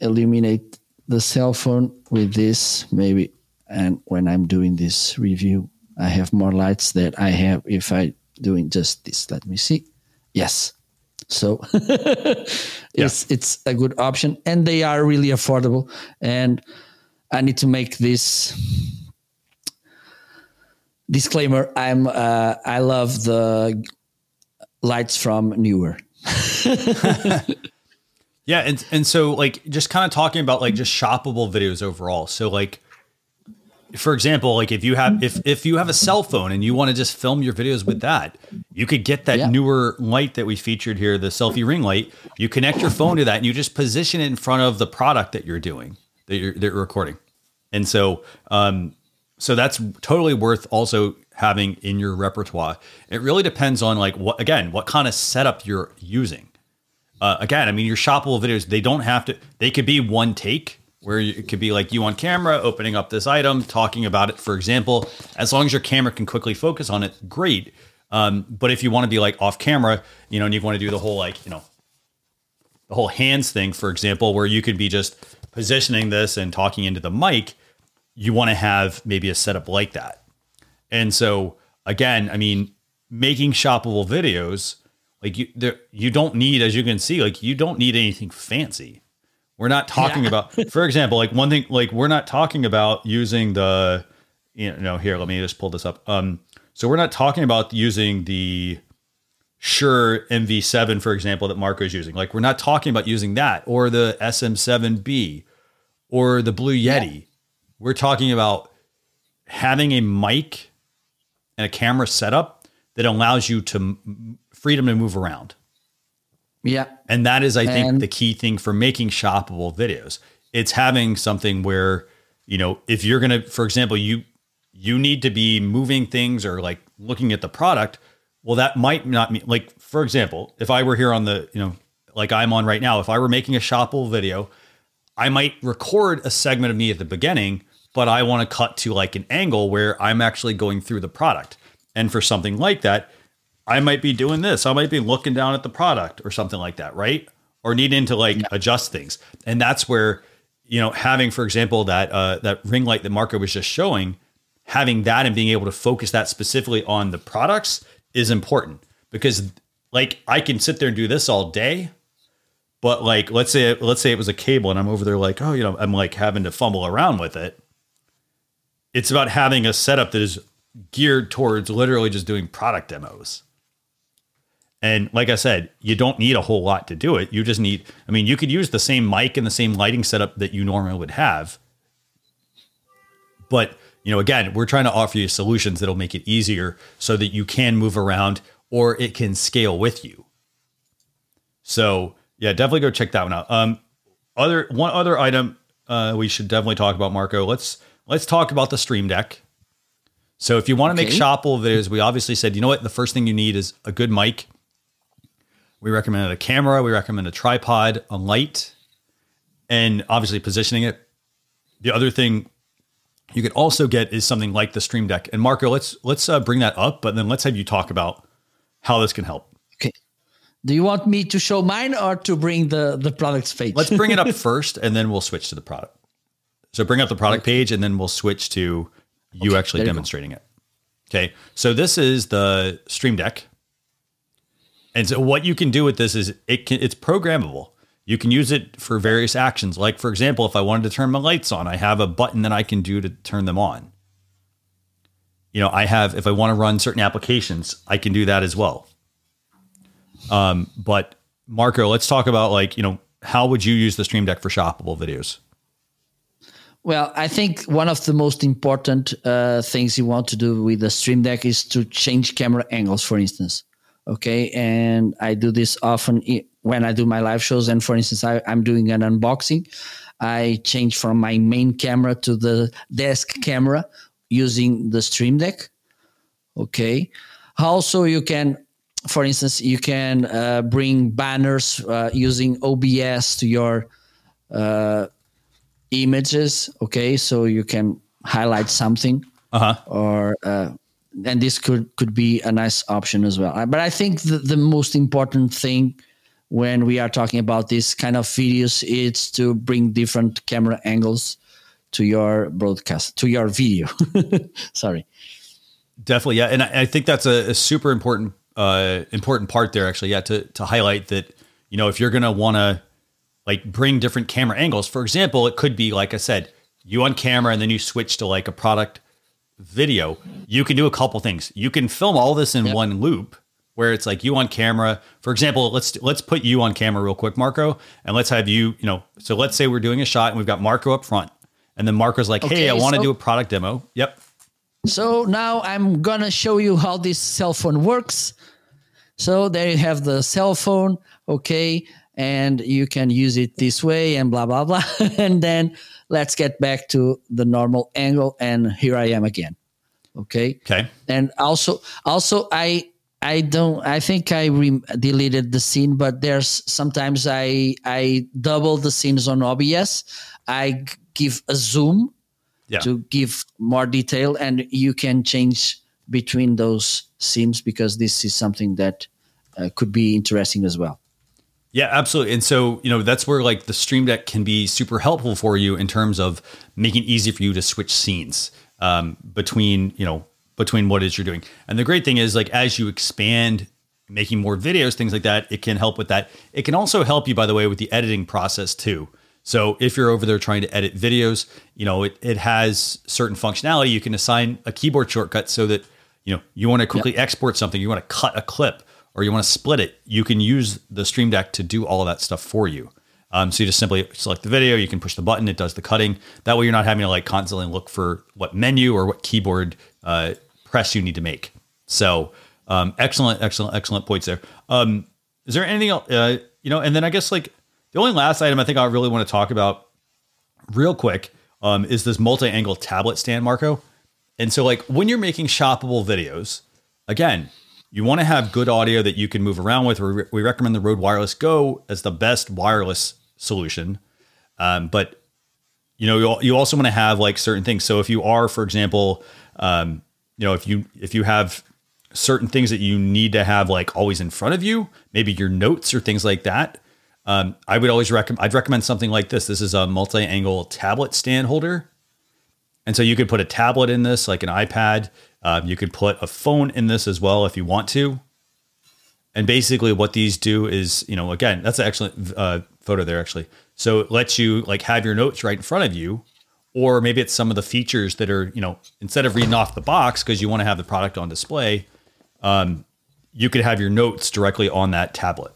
illuminate the cell phone with this, maybe, and when I'm doing this review, I have more lights that I have if I doing just this. Let me see. Yes. So [laughs] it's yeah. it's a good option, and they are really affordable. And I need to make this disclaimer. I'm uh, I love the lights from Neewer [laughs] Yeah, and and so like just kind of talking about like just shoppable videos overall. So like for example, like if you have if if you have a cell phone and you want to just film your videos with that, you could get that Yeah. Neewer light that we featured here, the selfie ring light. You connect your phone to that and you just position it in front of the product that you're doing, that you're that you're recording. And so um so that's totally worth also having in your repertoire. It really depends on like what again, what kind of setup you're using. Uh, again, I mean, your shoppable videos, they don't have to, they could be one take where it could be like you on camera opening up this item, talking about it, for example. As long as your camera can quickly focus on it, great. Um, but if you want to be like off camera, you know, and you want to do the whole like, you know, the whole hands thing, for example, where you could be just positioning this and talking into the mic, you want to have maybe a setup like that. And so again, I mean, making shoppable videos, like you there you don't need, as you can see, like you don't need anything fancy. We're not talking Yeah. about, [laughs] for example, like one thing, like we're not talking about using the, you know, here, let me just pull this up. Um, so we're not talking about using the Shure MV7, for example, that Marco's using. Like we're not talking about using that or the SM7B or the Blue Yeti. We're talking about having a mic and a camera setup that allows you to freedom to move around. Yeah. And that is, I think, And- the key thing for making shoppable videos. It's having something where, you know, if you're gonna, for example, you you need to be moving things or like looking at the product. Well, that might not mean like, for example, if I were here on the, you know, like I'm on right now, if I were making a shoppable video, I might record a segment of me at the beginning, but I want to cut to like an angle where I'm actually going through the product. And for something like that, I might be doing this. I might be looking down at the product or something like that, right? Or needing to like adjust things. And that's where, you know, having, for example, that uh, that ring light that Marco was just showing, having that and being able to focus that specifically on the products is important because like I can sit there and do this all day, but like let's say let's say it was a cable and I'm over there like, oh, you know, I'm like having to fumble around with it. It's about having a setup that is geared towards literally just doing product demos. And like I said, you don't need a whole lot to do it. You just need, I mean, you could use the same mic and the same lighting setup that you normally would have. But, you know, again, we're trying to offer you solutions that'll make it easier so that you can move around or it can scale with you. So, yeah, definitely go check that one out. Um, other one other item uh, we should definitely talk about, Marco. Let's let's talk about the Stream Deck. So, if you want to make Okay. shoppable videos, we obviously said, you know what, the first thing you need is a good mic. We recommended a camera. We recommend a tripod, a light, and obviously positioning it. The other thing you could also get is something like the Stream Deck. And Marco, let's let's uh, bring that up, but then let's have you talk about how this can help. Okay. Do you want me to show mine or to bring the the products page? Let's bring it up [laughs] first, and then we'll switch to the product. So bring up the product page, and then we'll switch to you actually there you demonstrating it. Okay. So this is the Stream Deck, and so what you can do with this is it can it's programmable. You can use it for various actions. Like for example, if I wanted to turn my lights on, I have a button that I can do to turn them on. You know, I have if I want to run certain applications, I can do that as well. Um, but Marco, let's talk about like, you know, how would you use the Stream Deck for shoppable videos? Well, I think one of the most important uh, things you want to do with the Stream Deck is to change camera angles, for instance. Okay, and I do this often when I do my live shows. And for instance, I, I'm doing an unboxing. I change from my main camera to the desk camera using the Stream Deck. Okay. Also, you can, for instance, you can uh, bring banners uh, using OBS to your uh, images. Okay, so you can highlight something, Uh huh. or uh, and this could could be a nice option as well. But I think the, the most important thing when we are talking about this kind of videos is to bring different camera angles to your broadcast to your video. [laughs] Sorry. Definitely, yeah, and I, I think that's a, a super important uh, important part there. Actually, yeah, to to highlight that you know if you're gonna want to like bring different camera angles. For example, it could be like I said, you on camera and then you switch to like a product video. You can do a couple things. You can film all this in Yep. one loop, where it's like you on camera. For example, let's let's put you on camera real quick, Marco, and let's have you, you know, so let's say we're doing a shot and we've got Marco up front. And then Marco's like, "Hey, Okay, I want to so- do a product demo." Yep. So now I'm gonna show you how this cell phone works. So there you have the cell phone, okay, and you can use it this way and blah blah blah. [laughs] and then let's get back to the normal angle, and here I am again, okay. Okay. And also, also I I don't I think I re- deleted the scene, but there's sometimes I I double the scenes on OBS. I give a zoom Yeah. to give more detail and you can change between those scenes because this is something that uh, could be interesting as well Yeah, absolutely. And so, you know, that's where like the Stream Deck can be super helpful for you in terms of making it easy for you to switch scenes um, between, you know, between what it is you're doing. And the great thing is like as you expand making more videos, things like that, it can help with that. It can also help you, by the way, with the editing process too. So if you're over there trying to edit videos, you know, it, it has certain functionality. You can assign a keyboard shortcut so that, you know, you want to quickly export something, you want to cut a clip or you want to split it, you can use the Stream Deck to do all of that stuff for you. Um, so you just simply select the video, you can push the button, it does the cutting. That way you're not having to like constantly look for what menu or what keyboard uh, press you need to make. So um, excellent, excellent, excellent points there. Um, is there anything else? Uh, you know, and then I guess like the only last item I think I really want to talk about real quick um, is this multi-angle tablet stand, Marco. And so, like when you're making shoppable videos, again, you want to have good audio that you can move around with. We, recommend the Rode Wireless Go as the best wireless solution. Um, but you know, you, you also want to have like certain things. So if you are, for example, um, you know, if you if you have certain things that you need to have like always in front of you, maybe your notes or things like that. Um, I would always recommend. I'd recommend something like this. This is a multi-angle tablet stand holder, and so you could put a tablet in this, like an iPad. Um, you could put a phone in this as well if you want to. And basically, what these do is, you know, again, that's an excellent uh, photo there, actually. So it lets you like have your notes right in front of you, or maybe it's some of the features that are, you know, instead of reading off the box because you want to have the product on display, um, you could have your notes directly on that tablet.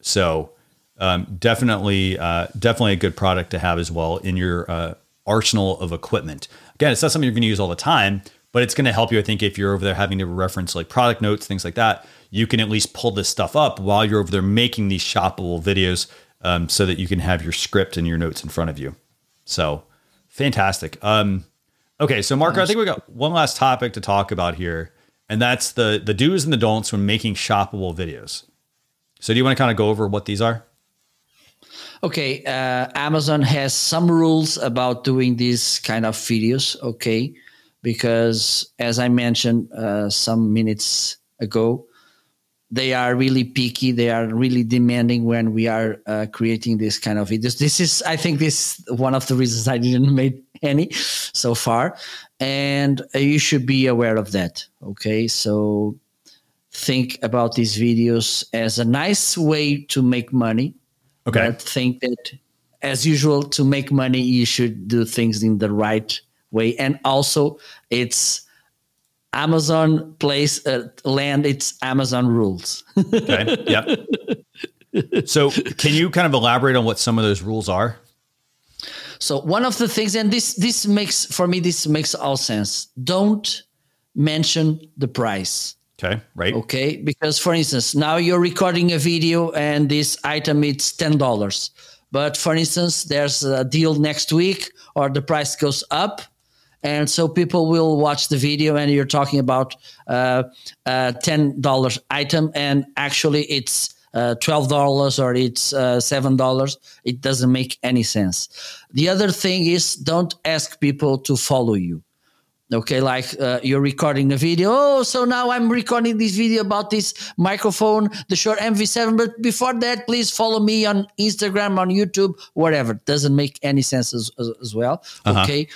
So um, definitely, uh, definitely a good product to have as well in your uh, arsenal of equipment. Again, it's not something you're going to use all the time, but it's going to help you. I think if you're over there having to reference like product notes, things like that, you can at least pull this stuff up while you're over there making these shoppable videos, um, so that you can have your script and your notes in front of you. So fantastic. Um, okay, so Marco, I think we got one last topic to talk about here, and that's the the do's and the don'ts when making shoppable videos. So do you want to kind of go over what these are? Okay uh, amazon has some rules about doing these kind of videos okay? Because as i mentioned uh, some minutes ago they are really picky they are really demanding when we are uh, creating this kind of videos. This is i think this is one of the reasons i didn't [laughs] make any so far and you should be aware of that okay? So think about these videos as a nice way to make money Okay. but think that as usual to make money you should do things in the right way and also it's amazon place uh, land it's amazon rules [laughs] Okay. yep. So can you kind of elaborate on what some of those rules are? so one of the things and this this makes for me this makes all sense don't mention the price Okay. Right. okay because for instance now you're recording a video and this item it's $10 but for instance there's a deal next week or the price goes up and so people will watch the video and you're talking about uh, a $10 item and actually it's uh, $12 or it's uh, $7 it doesn't make any sense the other thing is don't ask people to follow you okay like uh, you're recording a video. Oh so now i'm recording this video about this microphone the Shure mv7 but before that please follow me on instagram on youtube whatever doesn't make any sense as, as, well. Okay.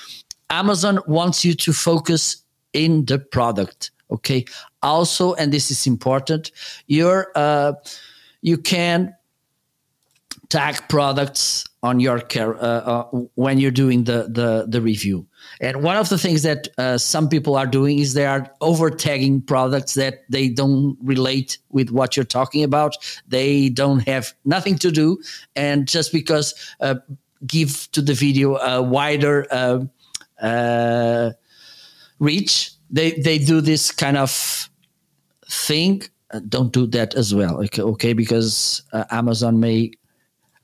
Amazon wants you to focus in the product. Okay. Also and this is important you're uh, you can tag products on your care uh, uh, when you're doing the, the the review. And one of the things that uh, some people are doing is they are over tagging products that they don't relate with what you're talking about. They don't have nothing to do, and just because uh, give to the video a wider uh, uh, reach, they they do this kind of thing. don't do that as well, okay? okay because Amazon may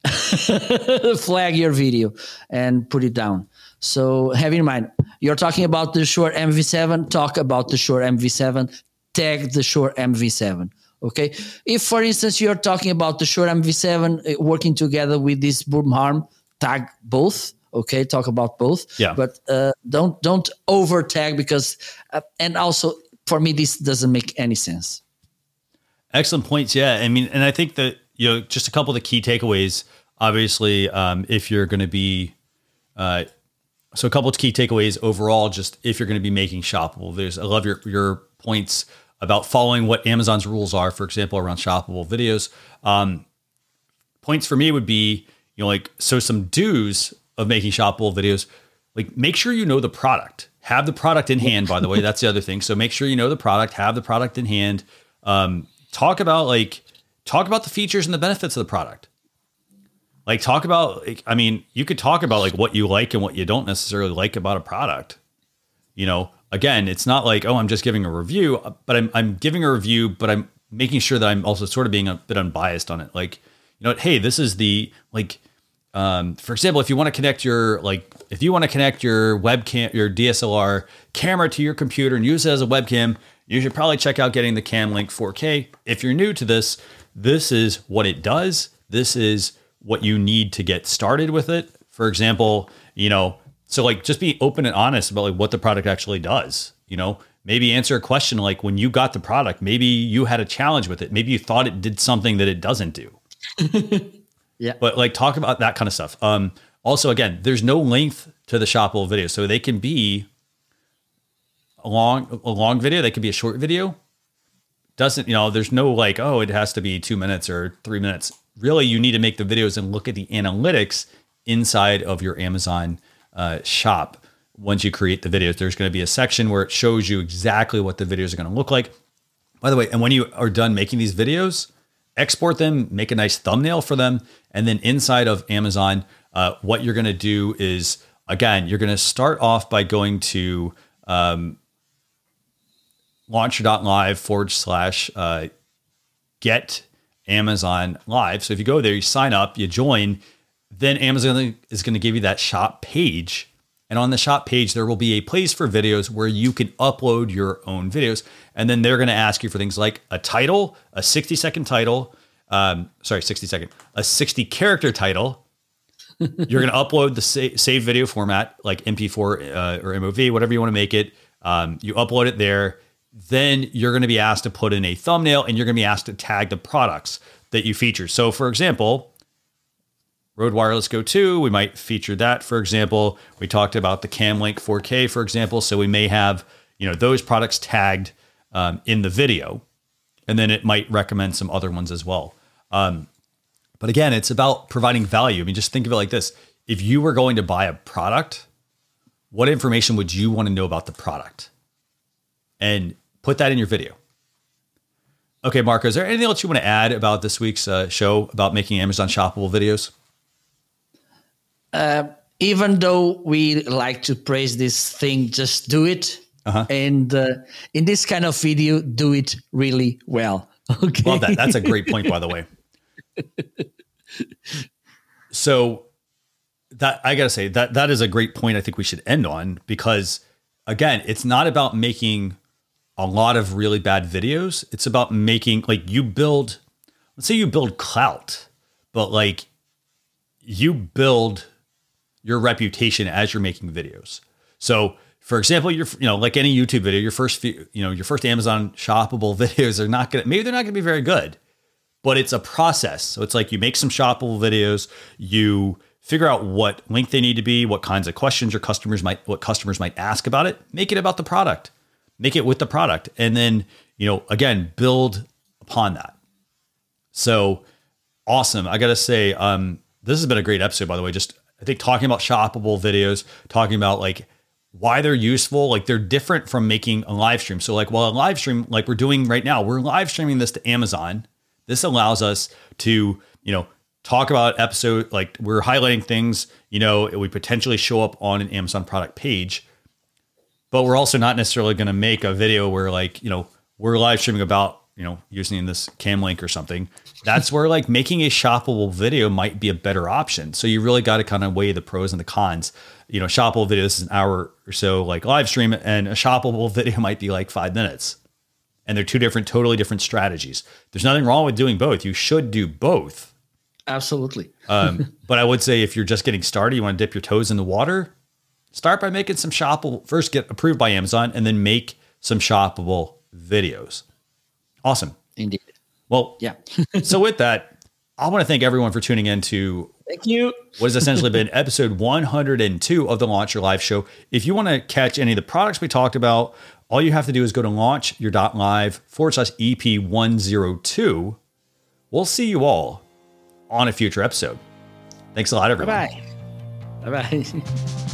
[laughs] flag your video and put it down. So have in mind, you're talking about the Shure MV7, talk about the Shure MV7, tag the Shure MV7. Okay. If, for instance, you're talking about the Shure MV7 uh, working together with this boom arm, tag both. Okay, talk about both. Yeah. But uh, don't don't over tag because, uh, and also for me, this doesn't make any sense. Excellent points. Yeah, I mean, and I think that you know just a couple of the key takeaways. Obviously, um, if you're going to be uh, so a couple of key takeaways overall, just if you're going to be making shoppable, there's I love your your points about following what Amazon's rules are, for example, around shoppable videos. Um, points for me would be, you know, like so some do's of making shoppable videos, like make sure you know the product. Have the product in hand, by the way. That's the other thing. So make sure you know the product, have the product in hand. Um, talk about like talk about the features and the benefits of the product like talk about i mean you could talk about like what you like and what you don't necessarily like about a product. You know again it's not like oh i'm just giving a review but i'm, I'm giving a review but i'm making sure that i'm also sort of being a bit unbiased on it. Like you know hey this is the like um, for example if you want to connect your like if you want to connect your webcam your dslr camera to your computer and use it as a webcam you should probably check out getting the Cam Link 4k if you're new to this this is what it does. This is what you need to get started with it. For example, you know, so like just be open and honest about like what the product actually does. You know, maybe answer a question like when you got the product, maybe you had a challenge with it. Maybe you thought it did something that it doesn't do. [laughs] yeah. But like talk about that kind of stuff. Um also again, there's no length to the shoppable video. So they can be a long a long video, they could be a short video. Doesn't, you know, there's no like, oh, it has to be 2 minutes or 3 minutes really you need to make the videos and look at the analytics inside of your Amazon uh, shop. Once you create the videos, there's going to be a section where it shows you exactly what the videos are going to look like. By the way, and when you are done making these videos, export them, make a nice thumbnail for them, and then inside of Amazon, uh, what you're going to do is again, you're going to start off by going to um, launchyour.live forward slash uh, get Amazon Live. So if you go there, you sign up, you join, then Amazon is going to give you that shop page. And on the shop page, there will be a place for videos where you can upload your own videos. And then they're going to ask you for things like a title, a 60 second title, um, sorry, 60 second, a 60 character title. [laughs] You're going to upload the sa- save video format like MP4 uh, or MOV, whatever you want to make it. Um, you upload it there then you're going to be asked to put in a thumbnail and you're going to be asked to tag the products that you feature. So, for example, Rode Wireless Go 2, we might feature that. For example, we talked about the Cam Link 4K, for example. So we may have you know those products tagged um, in the video, and then it might recommend some other ones as well. Um, but again, it's about providing value. I mean, just think of it like this: if you were going to buy a product, what information would you want to know about the product? And Put that in your video. Okay, Marco, is there anything else you want to add about this week's uh, show about making Amazon shoppable videos? Uh, even though we like to praise this thing, just do it. Uh-huh. And uh, in this kind of video, do it really well. [laughs] Okay. Love that. That's a great point, by the way. so that I gotta say that that is a great point. I think we should end on because again, it's not about making a lot of really bad videos. It's about making like you build, let's say you build clout, but like you build your reputation as you're making videos. So, for example, you're you know like any YouTube video, your first few, you know your first Amazon shoppable [laughs] videos are not gonna maybe they're not gonna be very good, but it's a process. So it's like you make some shoppable videos, you figure out what link they need to be, what kinds of questions your customers might what customers might ask about it, make it about the product make it with the product and then you know again build upon that so awesome. I got to say, um, this has been a great episode, by the way. Just, I think talking about shoppable videos, talking about like why they're useful, like they're different from making a live stream. So, like, while a live stream, like we're doing right now, we're live streaming this to Amazon. This allows us to, you know, talk about episode, like we're highlighting things, you know, it would potentially show up on an Amazon product page. But we're also not necessarily going to make a video where, like, you know, we're live streaming about you know, using this cam link or something, that's where like making a shoppable video might be a better option. So you really got to kind of weigh the pros and the cons. You know, shoppable video is an hour or so like live stream, and a shoppable [laughs] video might be like five minutes. And they're two different, totally different strategies. There's nothing wrong with doing both. You should do both. Absolutely. um, [laughs] but I would say if you're just getting started, you want to dip your toes in the water, start by making some shoppable. First, get approved by Amazon, and then make some shoppable videos. Awesome. Indeed. Well, Yeah. [laughs] so with that, I want to thank everyone for tuning in to Thank you. what has essentially been [laughs] episode 102 of the Launch Your Live show. If you want to catch any of the products we talked about, all you have to do is go to launchyour.live forward slash EP102. We'll see you all on a future episode. Thanks a lot, everyone. Bye bye. Bye bye. [laughs]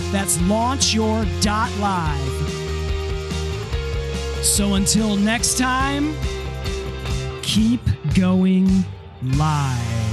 That's launchyour.live. So until next time, keep going live.